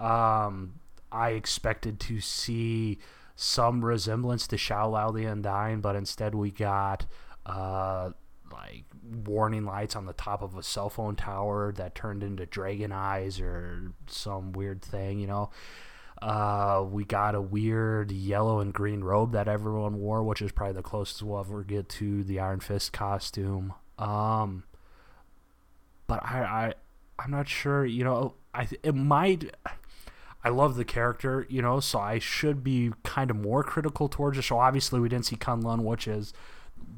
um, I expected to see some resemblance to Shou-Lao the Undying, but instead we got uh, like warning lights on the top of a cell phone tower that turned into dragon eyes or some weird thing, you know. Uh, we got a weird yellow and green robe that everyone wore, which is probably the closest we'll ever get to the Iron Fist costume. Um, but I, I, I'm not sure. You know, I it might. I love the character, you know, so I should be kind of more critical towards the show. Obviously, we didn't see Kunlun, which is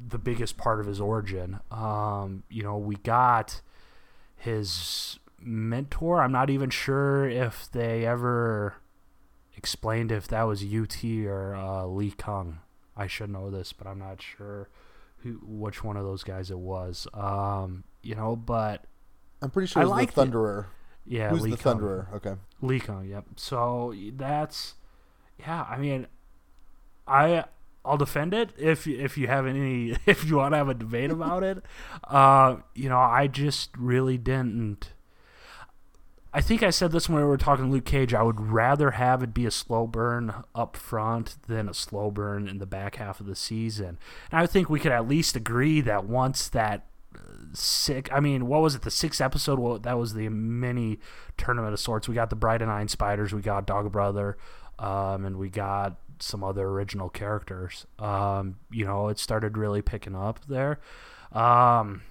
the biggest part of his origin. Um, you know, we got his mentor. I'm not even sure if they ever explained if that was Yu-Ti or uh, Lee Kung. I should know this, but I'm not sure who which one of those guys it was. Um, you know, but I'm pretty sure I it. the Thunderer. yeah, Who's Lee the Kung. Thunderer? Okay. Lee Kung, yep. So that's yeah. I mean, I I'll defend it if if you have any if you want to have a debate about it. Uh, you know, I just really didn't. I think I said this when we were talking Luke Cage. I would rather have it be a slow burn up front than a slow burn in the back half of the season. And I think we could at least agree that once that sick. I mean, what was it? The sixth episode. Well, that was the mini tournament of sorts. We got the Bride of Nine Spiders. We got Dog Brother, um, and we got some other original characters. Um, you know, it started really picking up there. Um,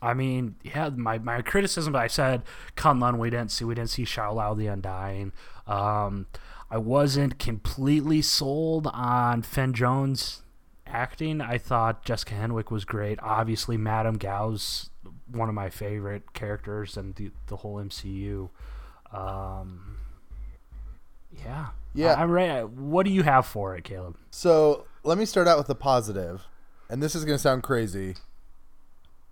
I mean, yeah, my, my criticism, I said, Kunlun, we didn't see, we didn't see Shou-Lao the Undying. Um, I wasn't completely sold on Finn Jones acting. I thought Jessica Henwick was great. Obviously, Madame Gao's one of my favorite characters and the, the whole MCU. Um, yeah. Yeah. I, I'm ready. What do you have for it, Caleb? So let me start out with the positive, and this is going to sound crazy.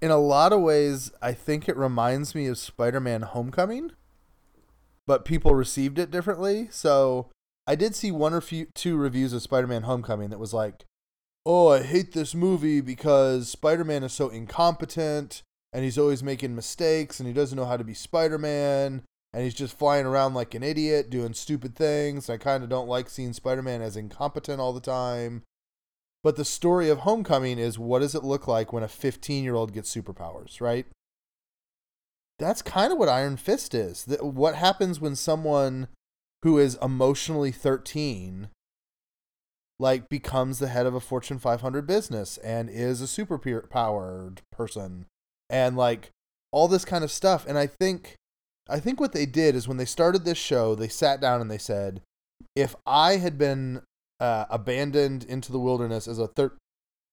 In a lot of ways, I think it reminds me of Spider-Man: Homecoming, but people received it differently. So I did see one or few two reviews of Spider-Man: Homecoming that was like, "Oh, I hate this movie because Spider-Man is so incompetent and he's always making mistakes and he doesn't know how to be Spider-Man." And he's just flying around like an idiot, doing stupid things. I kind of don't like seeing Spider Man as incompetent all the time. But the story of Homecoming is what does it look like when a 15 year old gets superpowers, right? That's kind of what Iron Fist is. What happens when someone who is emotionally 13 like becomes the head of a Fortune 500 business and is a super powered person and like all this kind of stuff and I think I think what they did is when they started this show, they sat down and they said, if I had been uh, abandoned into the wilderness as a thir-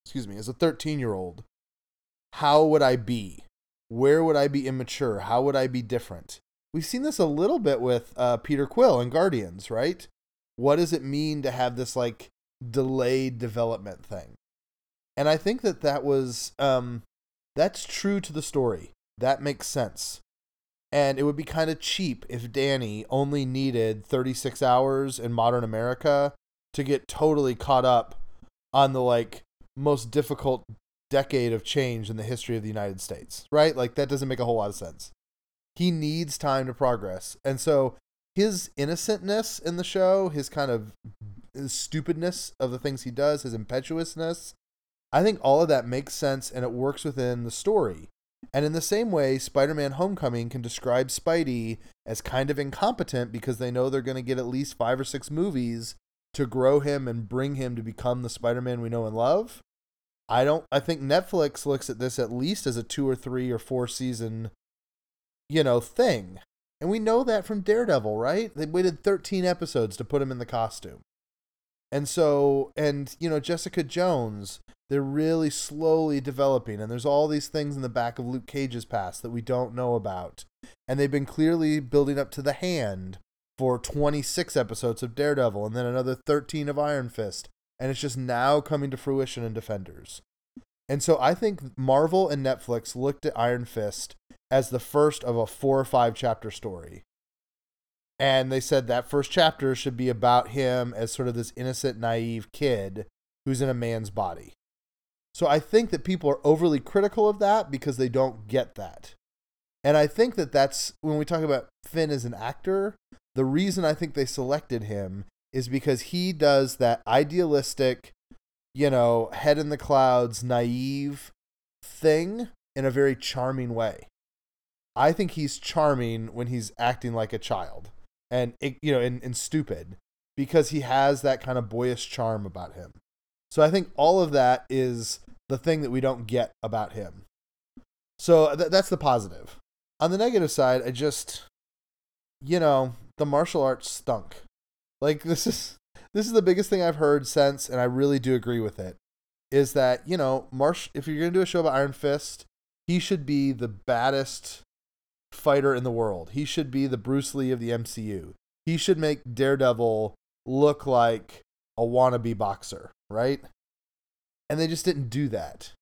excuse me, as a 13 year old, how would I be? Where would I be immature? How would I be different? We've seen this a little bit with uh, Peter Quill and Guardians, right? What does it mean to have this like delayed development thing? And I think that that was um, that's true to the story. That makes sense and it would be kind of cheap if Danny only needed 36 hours in modern America to get totally caught up on the like most difficult decade of change in the history of the United States, right? Like that doesn't make a whole lot of sense. He needs time to progress. And so his innocentness in the show, his kind of stupidness of the things he does, his impetuousness, I think all of that makes sense and it works within the story. And in the same way, Spider Man Homecoming can describe Spidey as kind of incompetent because they know they're going to get at least five or six movies to grow him and bring him to become the Spider Man we know and love. I don't, I think Netflix looks at this at least as a two or three or four season, you know, thing. And we know that from Daredevil, right? They waited 13 episodes to put him in the costume. And so, and, you know, Jessica Jones, they're really slowly developing and there's all these things in the back of Luke Cage's past that we don't know about and they've been clearly building up to the hand for 26 episodes of Daredevil and then another 13 of Iron Fist and it's just now coming to fruition in Defenders. And so I think Marvel and Netflix looked at Iron Fist as the first of a 4 or 5 chapter story. And they said that first chapter should be about him as sort of this innocent naive kid who's in a man's body. So I think that people are overly critical of that because they don't get that. And I think that that's when we talk about Finn as an actor, the reason I think they selected him is because he does that idealistic, you know, head in the clouds, naive thing in a very charming way. I think he's charming when he's acting like a child and, you know, and, and stupid because he has that kind of boyish charm about him. So I think all of that is the thing that we don't get about him. So th- that's the positive. On the negative side, I just, you know, the martial arts stunk. Like this is this is the biggest thing I've heard since, and I really do agree with it. Is that you know, Marsh? If you're gonna do a show about Iron Fist, he should be the baddest fighter in the world. He should be the Bruce Lee of the MCU. He should make Daredevil look like a wannabe boxer, right? And they just didn't do that.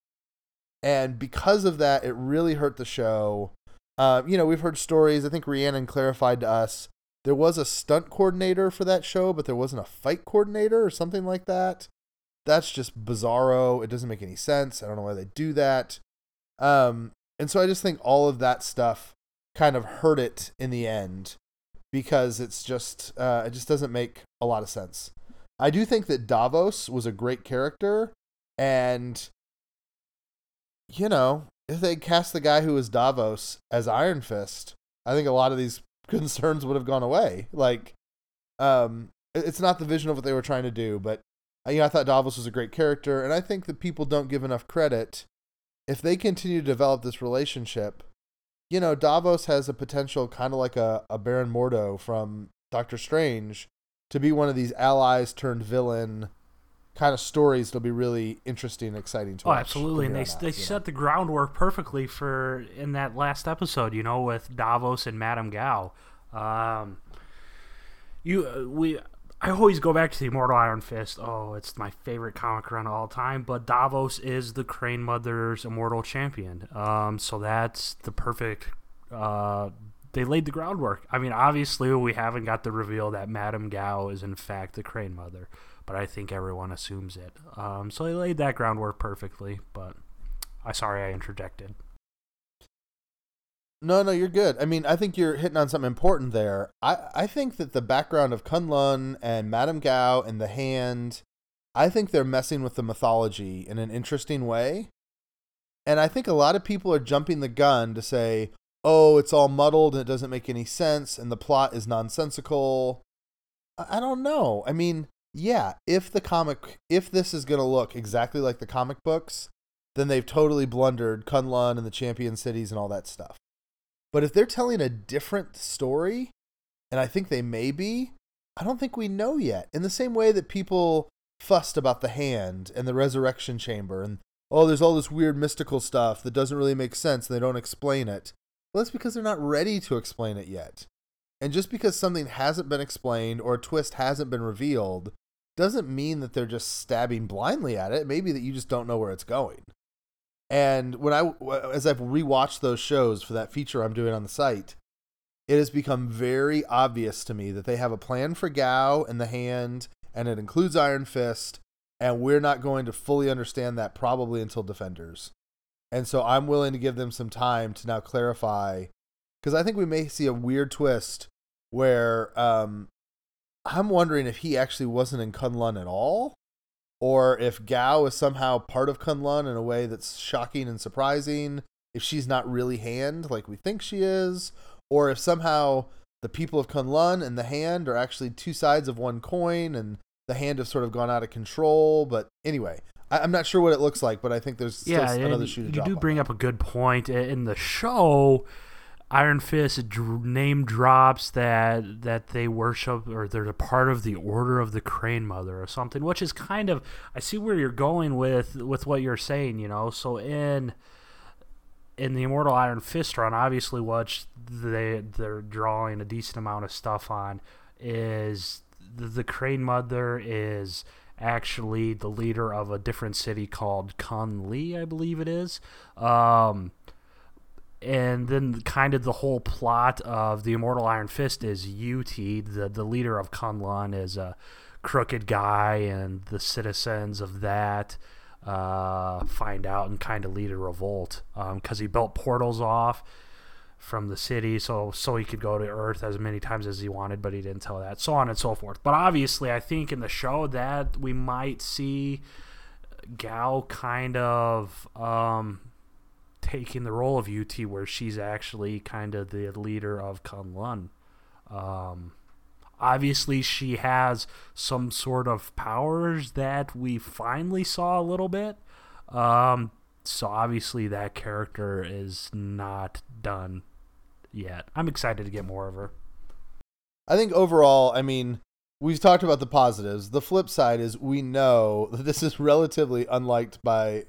And because of that, it really hurt the show. Uh, you know, we've heard stories. I think Rhiannon clarified to us there was a stunt coordinator for that show, but there wasn't a fight coordinator or something like that. That's just bizarro. It doesn't make any sense. I don't know why they do that. Um, and so I just think all of that stuff kind of hurt it in the end because it's just uh, it just doesn't make a lot of sense. I do think that Davos was a great character, and you know, if they cast the guy who was Davos as Iron Fist, I think a lot of these concerns would have gone away. Like, um, it's not the vision of what they were trying to do, but uh, you know, I thought Davos was a great character, and I think that people don't give enough credit. If they continue to develop this relationship, you know, Davos has a potential kind of like a, a Baron Mordo from Doctor Strange to be one of these allies turned villain kind of stories that'll be really interesting and exciting to oh, watch. absolutely. And they, out, they set the groundwork perfectly for in that last episode, you know, with Davos and Madame Gao. Um, you, uh, we, I always go back to the Immortal Iron Fist. Oh, it's my favorite comic run of all time. But Davos is the Crane Mother's Immortal Champion. Um, so that's the perfect. Uh, they laid the groundwork. I mean, obviously, we haven't got the reveal that Madame Gao is in fact the Crane Mother, but I think everyone assumes it. Um, so they laid that groundwork perfectly. But I sorry I interjected. No, no, you're good. I mean, I think you're hitting on something important there. I, I think that the background of Kunlun and Madame Gao and the Hand, I think they're messing with the mythology in an interesting way. And I think a lot of people are jumping the gun to say, oh, it's all muddled and it doesn't make any sense and the plot is nonsensical. I, I don't know. I mean, yeah, if the comic, if this is going to look exactly like the comic books, then they've totally blundered Kunlun and the champion cities and all that stuff. But if they're telling a different story, and I think they may be, I don't think we know yet. In the same way that people fussed about the hand and the resurrection chamber and oh, there's all this weird mystical stuff that doesn't really make sense and they don't explain it. Well, that's because they're not ready to explain it yet. And just because something hasn't been explained or a twist hasn't been revealed doesn't mean that they're just stabbing blindly at it. Maybe that you just don't know where it's going. And when I, as I've rewatched those shows for that feature I'm doing on the site, it has become very obvious to me that they have a plan for Gao and the Hand, and it includes Iron Fist, and we're not going to fully understand that probably until Defenders. And so I'm willing to give them some time to now clarify, because I think we may see a weird twist where um, I'm wondering if he actually wasn't in Kunlun at all, or if Gao is somehow part of Kunlun in a way that's shocking and surprising, if she's not really Hand like we think she is, or if somehow the people of Kunlun and the Hand are actually two sides of one coin and the Hand have sort of gone out of control. But anyway, I, am not sure what it looks like, but I think there's still yeah, another shoe to You do bring that. up a good point. In the show, Iron Fist dr- name drops that that they worship or they're a part of the Order of the Crane Mother or something, which is kind of I see where you're going with with what you're saying. You know, so in in the Immortal Iron Fist run, obviously, what they they're drawing a decent amount of stuff on is the, the Crane Mother is actually the leader of a different city called Kunli, I believe it is. Um, and then kind of the whole plot of the Immortal Iron Fist is Yu-Ti, the the leader of Kunlun, is a crooked guy, and the citizens of that uh, find out and kind of lead a revolt because um, he built portals off from the city so so he could go to earth as many times as he wanted but he didn't tell that so on and so forth. But obviously i think in the show that we might see Gao kind of um, taking the role of Yu-Ti where she's actually kind of the leader of Kunlun. Um, obviously, she has some sort of powers that we finally saw a little bit. Um, so obviously, that character is not done yet. I'm excited to get more of her. I think overall, I mean, we've talked about the positives. The flip side is we know that this is relatively unliked by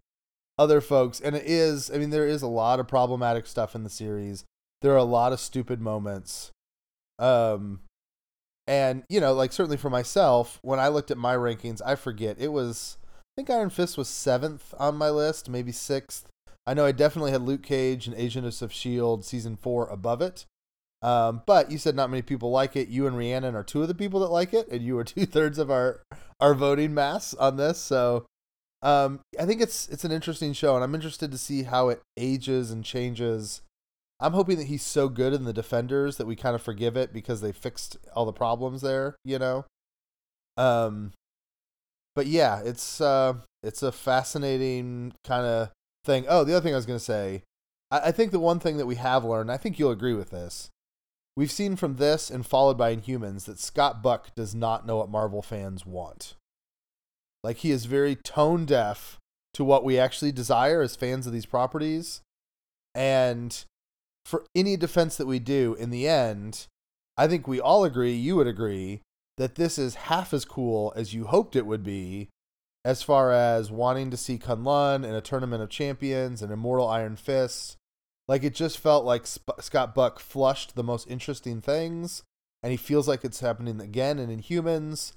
other folks, and it is. I mean, there is a lot of problematic stuff in the series. There are a lot of stupid moments. Um, and you know, like certainly for myself, when I looked at my rankings, I forget it was. I think Iron Fist was seventh on my list, maybe sixth. I know I definitely had Luke Cage and Agents of Shield season four above it. Um, but you said not many people like it. You and Rhiannon are two of the people that like it, and you are two thirds of our our voting mass on this. So um, I think it's it's an interesting show, and I'm interested to see how it ages and changes. I'm hoping that he's so good in the Defenders that we kind of forgive it because they fixed all the problems there, you know. Um, but yeah, it's uh, it's a fascinating kind of thing. Oh, the other thing I was gonna say, I, I think the one thing that we have learned, I think you'll agree with this. We've seen from this and followed by Inhumans that Scott Buck does not know what Marvel fans want. Like he is very tone deaf to what we actually desire as fans of these properties. And for any defense that we do in the end, I think we all agree, you would agree, that this is half as cool as you hoped it would be as far as wanting to see Kunlun in a tournament of champions and Immortal Iron Fist. Like it just felt like Sp- Scott Buck flushed the most interesting things, and he feels like it's happening again and in Inhumans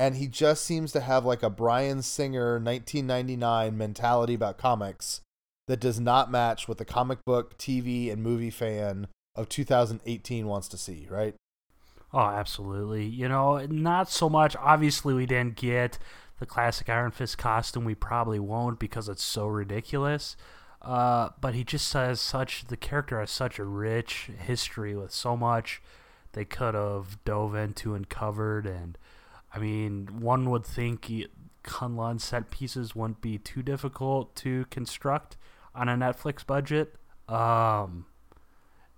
and he just seems to have like a Bryan Singer 1999 mentality about comics that does not match what the comic book, TV, and movie fan of 2018 wants to see, right? Oh, absolutely. You know, not so much. Obviously, we didn't get the classic Iron Fist costume. We probably won't because it's so ridiculous. Uh, but he just has such the character has such a rich history with so much they could have dove into and covered and I mean, one would think Kunlun set pieces wouldn't be too difficult to construct on a Netflix budget. Um,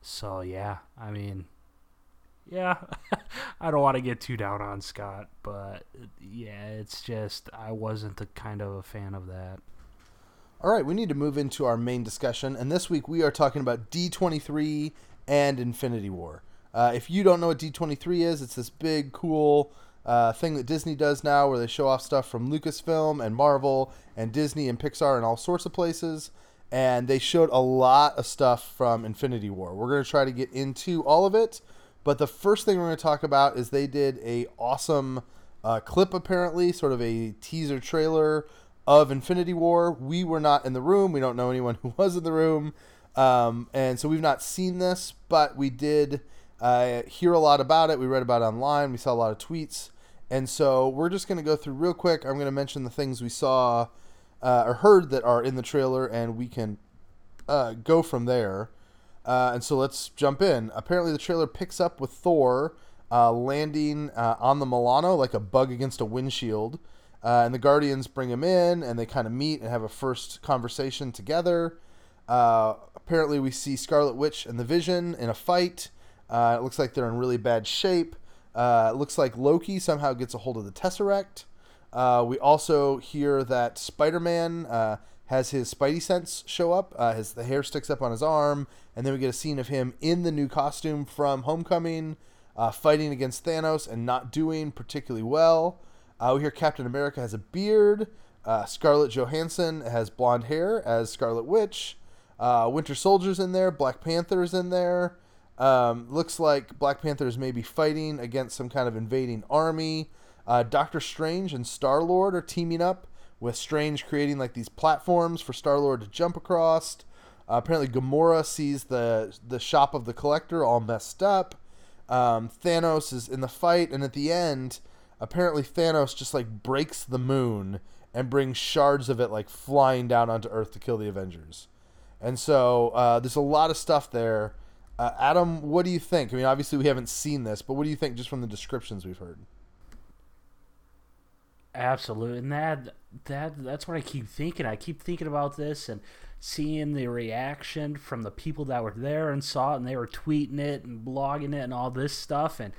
so yeah, I mean, yeah, I don't want to get too down on Scott, but yeah, it's just I wasn't the kind of a fan of that. All right, we need to move into our main discussion, and this week we are talking about D23 and Infinity War. Uh, if you don't know what D23 is, it's this big, cool uh, thing that Disney does now, where they show off stuff from Lucasfilm and Marvel and Disney and Pixar and all sorts of places. And they showed a lot of stuff from Infinity War. We're going to try to get into all of it, but the first thing we're going to talk about is they did a awesome uh, clip, apparently, sort of a teaser trailer of Infinity War. We were not in the room. We don't know anyone who was in the room. Um, and so we've not seen this, but we did uh, hear a lot about it. We read about it online. We saw a lot of tweets. And so we're just going to go through real quick. I'm going to mention the things we saw uh, or heard that are in the trailer, and we can uh, go from there. Uh, and so let's jump in. Apparently, the trailer picks up with Thor uh, landing uh, on the Milano like a bug against a windshield. Uh, and the Guardians bring him in, and they kind of meet and have a first conversation together. apparently, we see Scarlet Witch and the Vision in a fight. it looks like they're in really bad shape. Uh, it looks like Loki somehow gets a hold of the Tesseract. Uh, we also hear that Spider Man uh, has his Spidey sense show up. Uh, his the hair sticks up on his arm, and then we get a scene of him in the new costume from Homecoming, uh, fighting against Thanos and not doing particularly well. We hear Captain America has a beard. Scarlett Johansson has blonde hair as Scarlet Witch. Winter Soldier's in there. Black Panther's in there. Um, looks like Black Panther is maybe fighting against some kind of invading army. Uh, Doctor Strange and Star Lord are teaming up, with Strange creating like these platforms for Star Lord to jump across. Uh, apparently, Gamora sees the the shop of the Collector all messed up. Um, Thanos is in the fight, and at the end, apparently Thanos just like breaks the moon and brings shards of it like flying down onto Earth to kill the Avengers. And so uh, there's a lot of stuff there uh, Adam, what do you think? I mean, obviously we haven't seen this, but what do you think just from the descriptions we've heard? Absolutely, and that that that's what I keep thinking. I keep thinking about this and seeing the reaction from the people that were there and saw it, and they were tweeting it and blogging it and all this stuff. And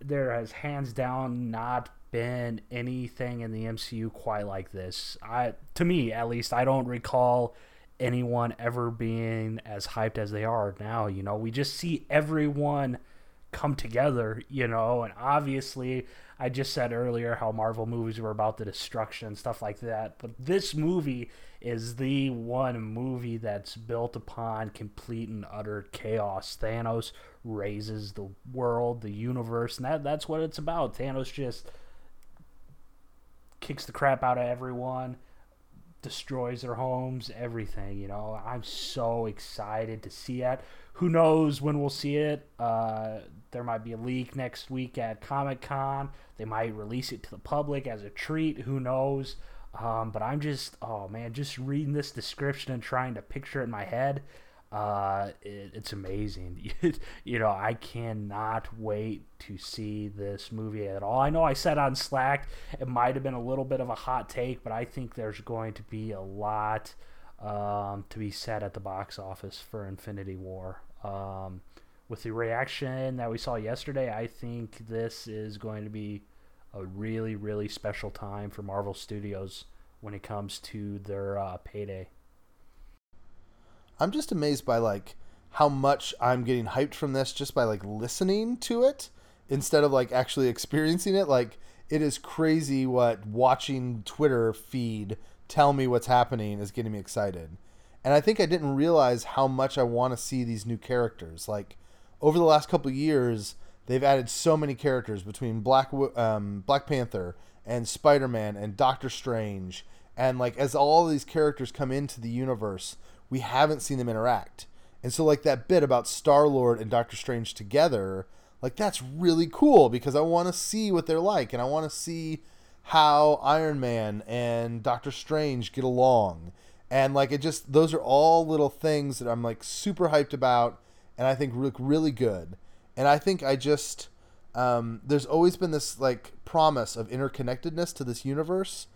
there has hands down not been anything in the MCU quite like this. I, to me at least, I don't recall anyone ever being as hyped as they are now. You know, we just see everyone come together, you know, and obviously I just said earlier how Marvel movies were about the destruction and stuff like that, but this movie is the one movie that's built upon complete and utter chaos. Thanos razes the world, the universe, and that that's what it's about. Thanos just kicks the crap out of everyone, destroys their homes, everything, you know. I'm so excited to see it. Who knows when we'll see it? Uh, there might be a leak next week at Comic Con. They might release it to the public as a treat. Who knows? Um, but I'm just, oh man, just reading this description and trying to picture it in my head. Uh, it, it's amazing. you know, I cannot wait to see this movie at all. I know I said on Slack it might have been a little bit of a hot take, but I think there's going to be a lot um, to be said at the box office for Infinity War. Um, with the reaction that we saw yesterday, I think this is going to be a really, really special time for Marvel Studios when it comes to their uh, payday. I'm just amazed by like how much I'm getting hyped from this just by like listening to it instead of like actually experiencing it. Like it is crazy what watching Twitter feed tell me what's happening is getting me excited. And I think I didn't realize how much I want to see these new characters. Like over the last couple years, they've added so many characters between Black um, Black Panther and Spider Man and Doctor Strange, and like as all these characters come into the universe, we haven't seen them interact. And so like that bit about Star Lord and Doctor Strange together, like that's really cool because I want to see what they're like and I want to see how Iron Man and Doctor Strange get along. And like it just those are all little things that I'm like super hyped about and I think look really good. And I think I just um, there's always been this like promise of interconnectedness to this universe,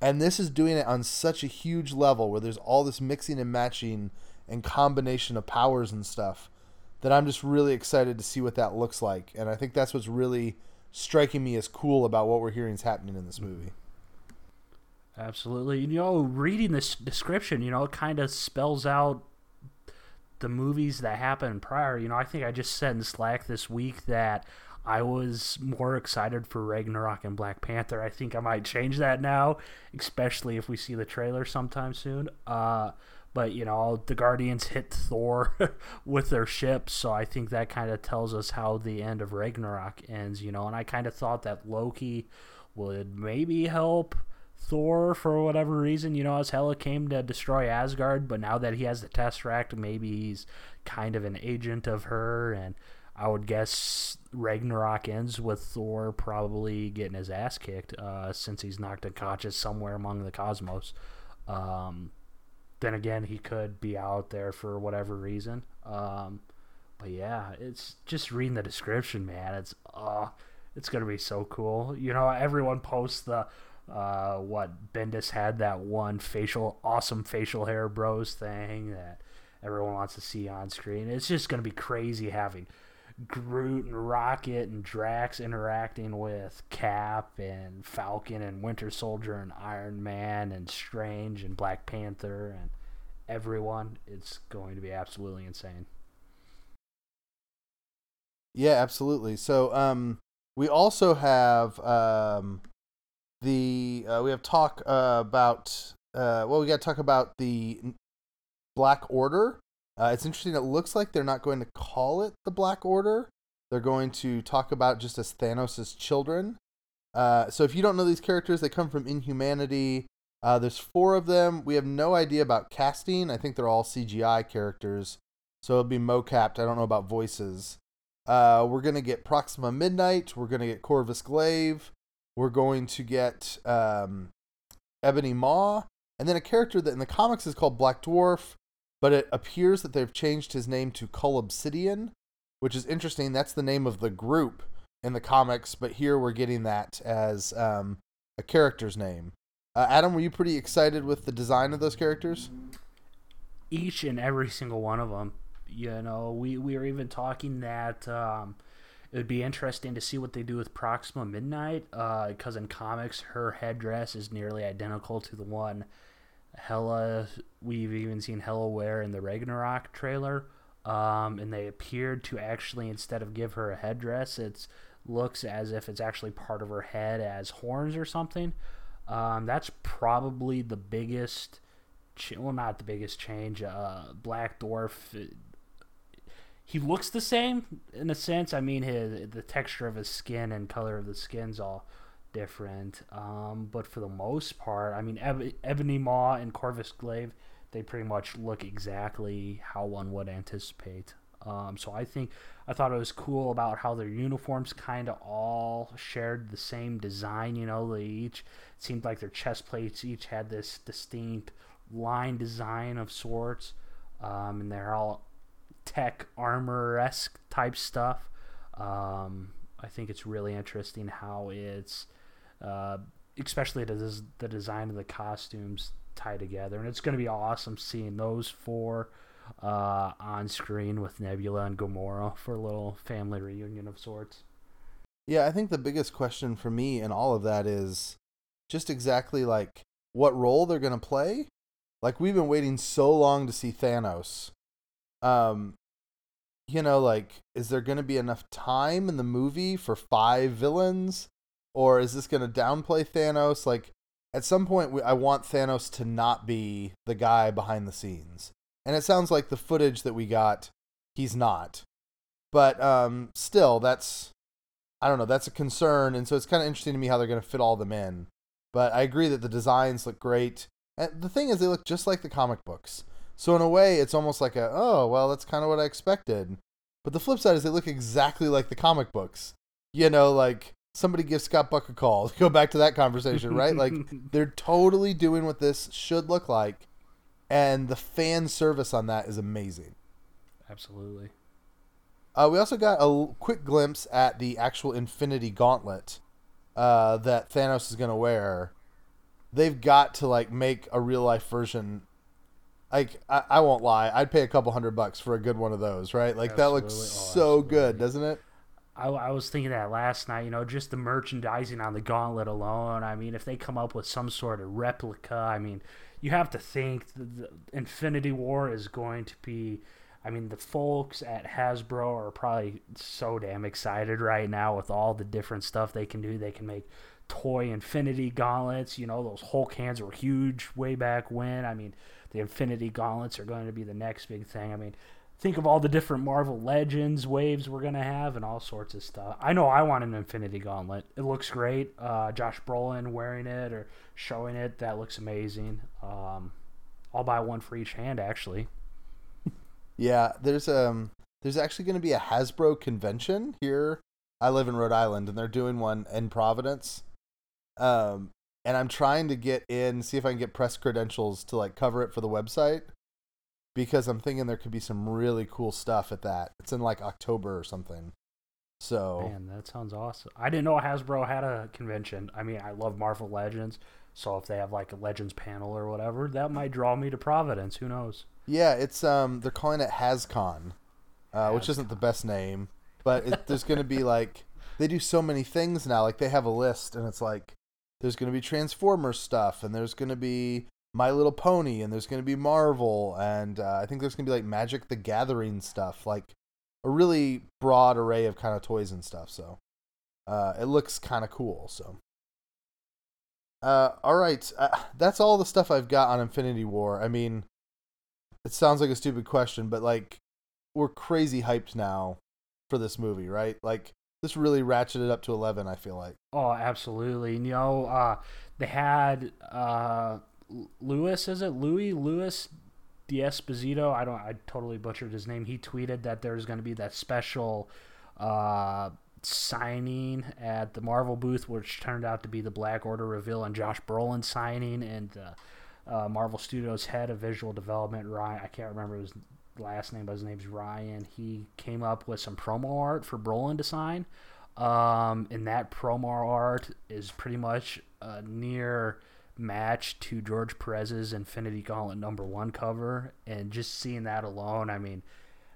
and this is doing it on such a huge level where there's all this mixing and matching and combination of powers and stuff that I'm just really excited to see what that looks like. And I think that's what's really striking me as cool about what we're hearing is happening in this mm-hmm. movie. Absolutely. You know, reading this description, you know, it kind of spells out the movies that happened prior. You know, I think I just said in Slack this week that I was more excited for Ragnarok and Black Panther. I think I might change that now, especially if we see the trailer sometime soon. Uh, but you know, the Guardians hit Thor with their ships, so I think that kind of tells us how the end of Ragnarok ends. You know, and I kind of thought that Loki would maybe help Thor for whatever reason, you know, as Hela came to destroy Asgard, but now that he has the Tesseract, maybe he's kind of an agent of her, and I would guess Ragnarok ends with Thor probably getting his ass kicked uh, since he's knocked unconscious somewhere among the cosmos. Um, then again, he could be out there for whatever reason. Um, but yeah, it's just reading the description, man. It's uh, it's gonna be so cool. You know, everyone posts the uh, what Bendis had that one facial, awesome facial hair bros thing that everyone wants to see on screen. It's just to be crazy having Groot and Rocket and Drax interacting with Cap and Falcon and Winter Soldier and Iron Man and Strange and Black Panther and everyone. It's going to be absolutely insane. Yeah, absolutely. So, um, we also have um, the uh, we have talk uh, about uh, well, we got to talk about the Black Order. Uh, it's interesting. It looks like they're not going to call it the Black Order. They're going to talk about just as Thanos' children. Uh, so if you don't know these characters, they come from Inhumanity. Uh, there's four of them. We have no idea about casting. I think they're all CGI characters, so it'll be mo-capped. I don't know about voices. we're gonna get Proxima Midnight. We're gonna get Corvus Glaive. We're going to get um, Ebony Maw, and then a character that in the comics is called Black Dwarf, but it appears that they've changed his name to Cull Obsidian, which is interesting. That's the name of the group in the comics, but here we're getting that as um, a character's name. Uh, Adam, were you pretty excited with the design of those characters? Each and every single one of them. You know, we, we were even talking that um, it would be interesting to see what they do with Proxima Midnight, because uh, in comics her headdress is nearly identical to the one Hela we've even seen Hela wear in the Ragnarok trailer. Um, and they appeared to actually, instead of give her a headdress, it looks as if it's actually part of her head as horns or something. Um, that's probably the biggest, ch- well, not the biggest change. Uh, Black Dwarf, he looks the same in a sense. I mean, his the texture of his skin and color of the skin's all different. Um, but for the most part, I mean, Eb- Ebony Maw and Corvus Glaive they pretty much look exactly how one would anticipate. Um, so I think I thought it was cool about how their uniforms kind of all shared the same design. You know, they each seemed like their chest plates each had this distinct line design of sorts, um, and they're all tech armor esque type stuff. Um, I think it's really interesting how it's, uh, especially the, the design of the costumes tie together, and it's going to be awesome seeing those four uh, on screen with Nebula and Gamora for a little family reunion of sorts. Yeah, I think the biggest question for me in all of that is just exactly like what role they're going to play. Like we've been waiting so long to see Thanos. Um you know, like is there going to be enough time in the movie for five villains or is this going to downplay Thanos? Like at some point we, I want Thanos to not be the guy behind the scenes. And it sounds like the footage that we got, he's not. But um, still, that's I don't know, that's a concern, and so it's kind of interesting to me how they're going to fit all them in. But I agree that the designs look great. And the thing is, they look just like the comic books. So in a way, it's almost like a oh well, that's kind of what I expected. But the flip side is they look exactly like the comic books. You know, like somebody give Scott Buck a call. Go back to that conversation, right? like they're totally doing what this should look like, and the fan service on that is amazing. Absolutely. Uh, we also got a quick glimpse at the actual Infinity Gauntlet uh, that Thanos is going to wear. They've got to like make a real life version. Like I, I won't lie, I'd pay a couple hundred bucks for a good one of those, right? Like Absolutely. that looks Oh, so good, doesn't it? I, I was thinking that last night, you know, just the merchandising on the gauntlet alone. I mean, if they come up with some sort of replica, I mean, you have to think the, the Infinity War is going to be. I mean, the folks at Hasbro are probably so damn excited right now with all the different stuff they can do. They can make toy Infinity Gauntlets. You know, those Hulk hands were huge way back when. I mean, the Infinity Gauntlets are going to be the next big thing. I mean, think of all the different Marvel Legends waves we're gonna have and all sorts of stuff. I know I want an Infinity Gauntlet. It looks great. Uh, Josh Brolin wearing it or showing it that looks amazing. Um, I'll buy one for each hand actually. Yeah, there's um there's actually going to be a Hasbro convention here. I live in Rhode Island and they're doing one in Providence. Um and I'm trying to get in see if I can get press credentials to like cover it for the website because I'm thinking there could be some really cool stuff at that. It's in like October or something. So, Man, that sounds awesome. I didn't know Hasbro had a convention. I mean, I love Marvel Legends, so if they have like a Legends panel or whatever, that might draw me to Providence. Who knows? yeah, it's um they're calling it HasCon. Uh, which isn't the best name, but it, there's going to be like they do so many things now. Like they have a list, and it's like there's going to be Transformers stuff, and there's going to be My Little Pony, and there's going to be Marvel, and uh, I think there's going to be like Magic the Gathering stuff, like a really broad array of kind of toys and stuff. So uh, it looks kind of cool. So. Uh, all right, uh, that's all the stuff I've got on Infinity War. I mean, it sounds like a stupid question, but like, we're crazy hyped now for this movie, right? Like, this really ratcheted up to eleven. I feel like. Oh, absolutely. You know, uh, they had uh, Lewis, is it Louis Lewis D'Esposito? I don't. I totally butchered his name. He tweeted that there's going to be that special uh, signing at the Marvel booth, which turned out to be the Black Order reveal and Josh Brolin signing, and uh, uh, Marvel Studios head of visual development Ryan. I can't remember his last name, but his name's Ryan. He came up with some promo art for Brolin to sign. Um, and that promo art is pretty much a near match to George Perez's Infinity Gauntlet number one cover. And just seeing that alone, I mean,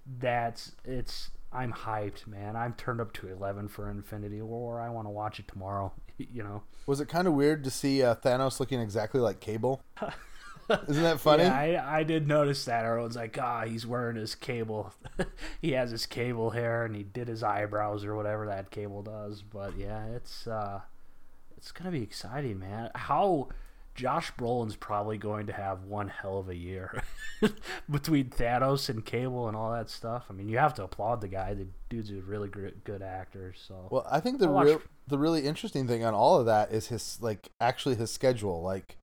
that's it's. I'm hyped, man. I'm turned up to 11 for Infinity War. I want to watch it tomorrow. You know, Was it kind of weird to see uh, Thanos looking exactly like Cable? Isn't that funny? Yeah, I, I did notice that. Everyone's like, ah, he's wearing his cable. he has his cable hair, and he did his eyebrows or whatever that cable does. But yeah, it's uh, it's gonna be exciting, man. How Josh Brolin's probably going to have one hell of a year between Thanos and Cable and all that stuff. I mean, you have to applaud the guy. The dude's a really good, good actor. So Well, I think the watch- real, the really interesting thing on all of that is his like actually his schedule. Like,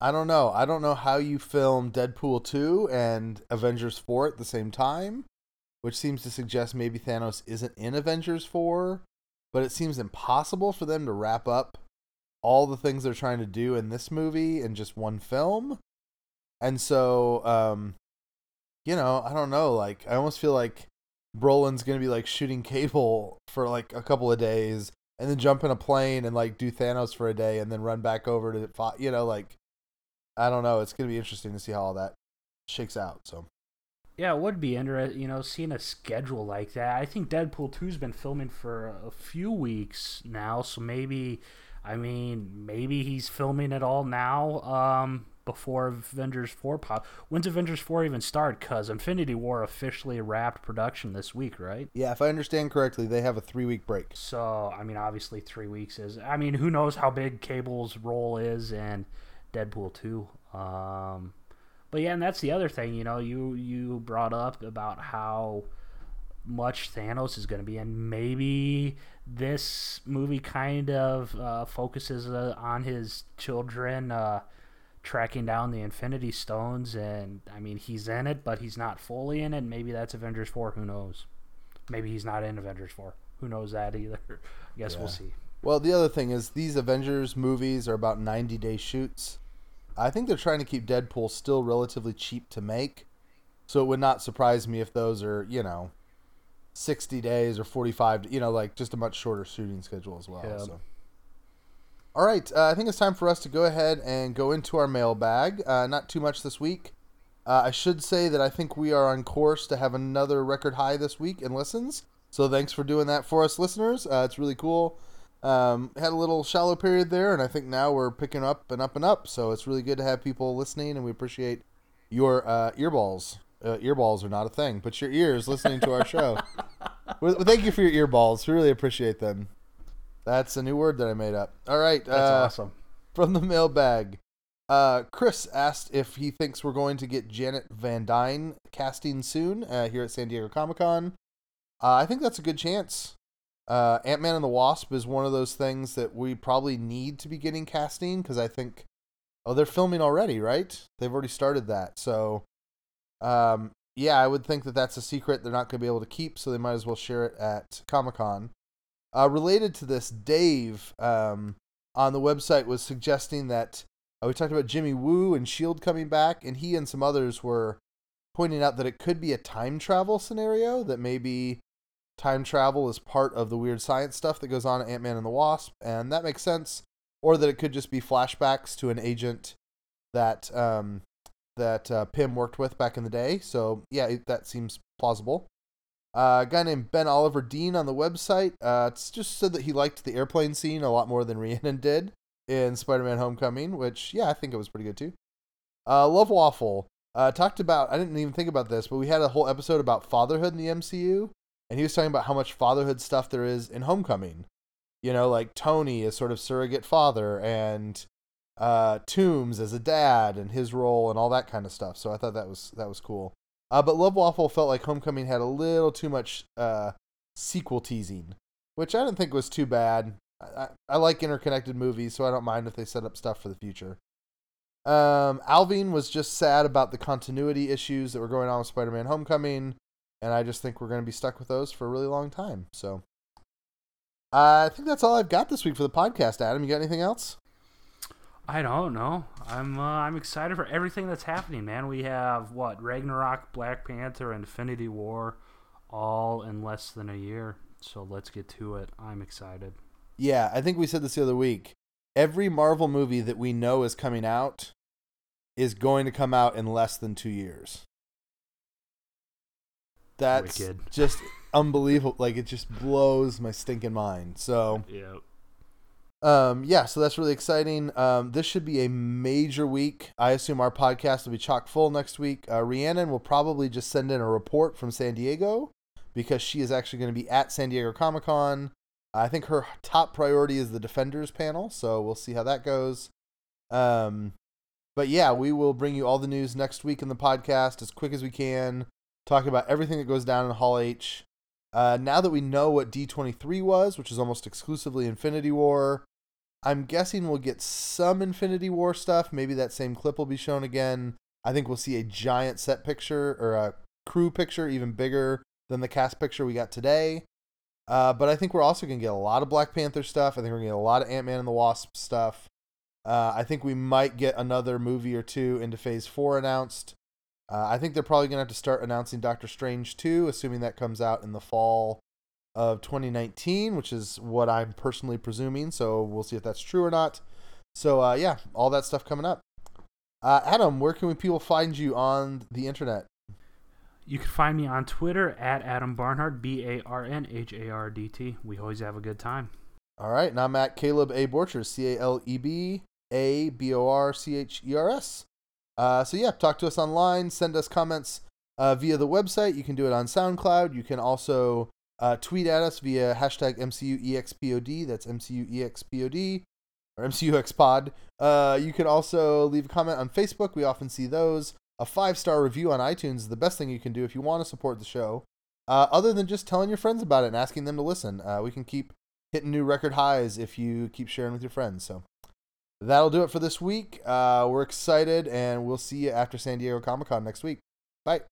I don't know. I don't know how you film Deadpool two and Avengers four at the same time, which seems to suggest maybe Thanos isn't in Avengers four, but it seems impossible for them to wrap up all the things they're trying to do in this movie in just one film. And so, um, you know, I don't know. Like, I almost feel like Brolin's gonna be like shooting Cable for like a couple of days, and then jump in a plane and like do Thanos for a day, and then run back over to, Fo- you know, like, I don't know. It's gonna be interesting to see how all that shakes out. So, Yeah, it would be interesting, you know, seeing a schedule like that. I think Deadpool 2's been filming for a few weeks now, so maybe, I mean, maybe he's filming it all now um, before Avengers 4 pop. When's Avengers 4 even start? Because Infinity War officially wrapped production this week, right? yeah, if I understand correctly, they have a three week break. So, I mean, obviously, three weeks is. I mean, who knows how big Cable's role is in Deadpool 2. Um, but yeah, and that's the other thing, you know, you you brought up about how much Thanos is going to be, and maybe this movie kind of uh, focuses uh, on his children uh, tracking down the Infinity Stones, and I mean, he's in it, but he's not fully in it. Maybe that's Avengers four. Who knows? Maybe he's not in Avengers four. Who knows that either? I guess Yeah. we'll see. Well, the other thing is these Avengers movies are about 90 day shoots. I think they're trying to keep Deadpool still relatively cheap to make. So it would not surprise me if those are, you know, 60 days or 45, you know, like just a much shorter shooting schedule as well. Yeah. So. All right, uh, I think it's time for us to go ahead and go into our mailbag. Uh, not too much this week. Uh, I should say that I think we are on course to have another record high this week in listens. So thanks for doing that for us, listeners. Uh, it's really cool. Um, had a little shallow period there, and I think now we're picking up and up and up. So it's really good to have people listening, and we appreciate your uh, earballs. Uh, earballs are not a thing, but your ears listening to our show. well, thank you for your earballs. We really appreciate them. That's a new word that I made up. All right. That's uh, awesome. from the mailbag. Uh, Chris asked if he thinks we're going to get Janet Van Dyne casting soon uh, here at San Diego Comic Con. Uh, I think that's a good chance. Uh, Ant Man and the Wasp is one of those things that we probably need to be getting casting because I think, oh, they're filming already, right? They've already started that. So, um, yeah, I would think that that's a secret they're not going to be able to keep, so they might as well share it at Comic Con. Uh, related to this, Dave um, on the website was suggesting that uh, we talked about Jimmy Woo and Shield coming back, and he and some others were pointing out that it could be a time travel scenario. That maybe time travel is part of the weird science stuff that goes on in Ant Man and the Wasp, and that makes sense. Or that it could just be flashbacks to an agent that um, that uh, Pym worked with back in the day. So yeah, that seems plausible. Uh, a guy named Ben Oliver Dean on the website uh, just said that he liked the airplane scene a lot more than Rhiannon did in Spider-Man: Homecoming, which yeah, I think it was pretty good too. Uh, Love Waffle uh, talked about. I didn't even think about this, but we had a whole episode about fatherhood in the MCU, and he was talking about how much fatherhood stuff there is in Homecoming. You know, like Tony is sort of surrogate father, and uh, Toombs as a dad, and his role, and all that kind of stuff. So I thought that was that was cool. Uh, but Love Waffle felt like Homecoming had a little too much uh, sequel teasing, which I didn't think was too bad. I, I, I like interconnected movies, so I don't mind if they set up stuff for the future. Um, Alvin was just sad about the continuity issues that were going on with Spider-Man: Homecoming, and I just think we're going to be stuck with those for a really long time. So, uh, I think that's all I've got this week for the podcast. Adam, you got anything else? I don't know. I'm uh, I'm excited for everything that's happening, man. We have what Ragnarok, Black Panther, Infinity War, all in less than a year. So let's get to it. I'm excited. Yeah, I think we said this the other week. Every Marvel movie that we know is coming out is going to come out in less than two years. That's Wicked. just unbelievable. Like it just blows my stinking mind. So, Yeah. Um, yeah, so that's really exciting. Um, this should be a major week. I assume our podcast will be chock full next week. Uh, Rhiannon will probably just send in a report from San Diego because she is actually going to be at San Diego Comic Con. I think her top priority is the Defenders panel, so we'll see how that goes. Um, but yeah, we will bring you all the news next week in the podcast as quick as we can, talk about everything that goes down in Hall H. Uh, now that we know what D23 was, which is almost exclusively Infinity War, I'm guessing we'll get some Infinity War stuff. Maybe that same clip will be shown again. I think we'll see a giant set picture or a crew picture, even bigger than the cast picture we got today. Uh, but I think we're also going to get a lot of Black Panther stuff. I think we're going to get a lot of Ant Man and the Wasp stuff. Uh, I think we might get another movie or two into Phase 4 announced. Uh, I think they're probably going to have to start announcing Doctor Strange 2, assuming that comes out in the fall of 2019, which is what I'm personally presuming. So we'll see if that's true or not. So, uh, yeah, all that stuff coming up. Uh, Adam, where can we, people find you on the internet? You can find me on Twitter at Adam Barnhardt, B A R N H A R D T. We always have a good time. All right, and I'm at Caleb A. Borchers, C A L E B A B O R C H E R S. Uh, so yeah, talk to us online. Send us comments uh, via the website. You can do it on SoundCloud. You can also uh, tweet at us via hashtag MCUEXPOD. That's MCUEXPOD or MCUXPod. Uh, you can also leave a comment on Facebook. We often see those. A five star review on iTunes is the best thing you can do if you want to support the show. Uh, other than just telling your friends about it and asking them to listen, uh, we can keep hitting new record highs if you keep sharing with your friends. So that'll do it for this week. Uh, we're excited, and we'll see you after San Diego Comic Con next week. Bye.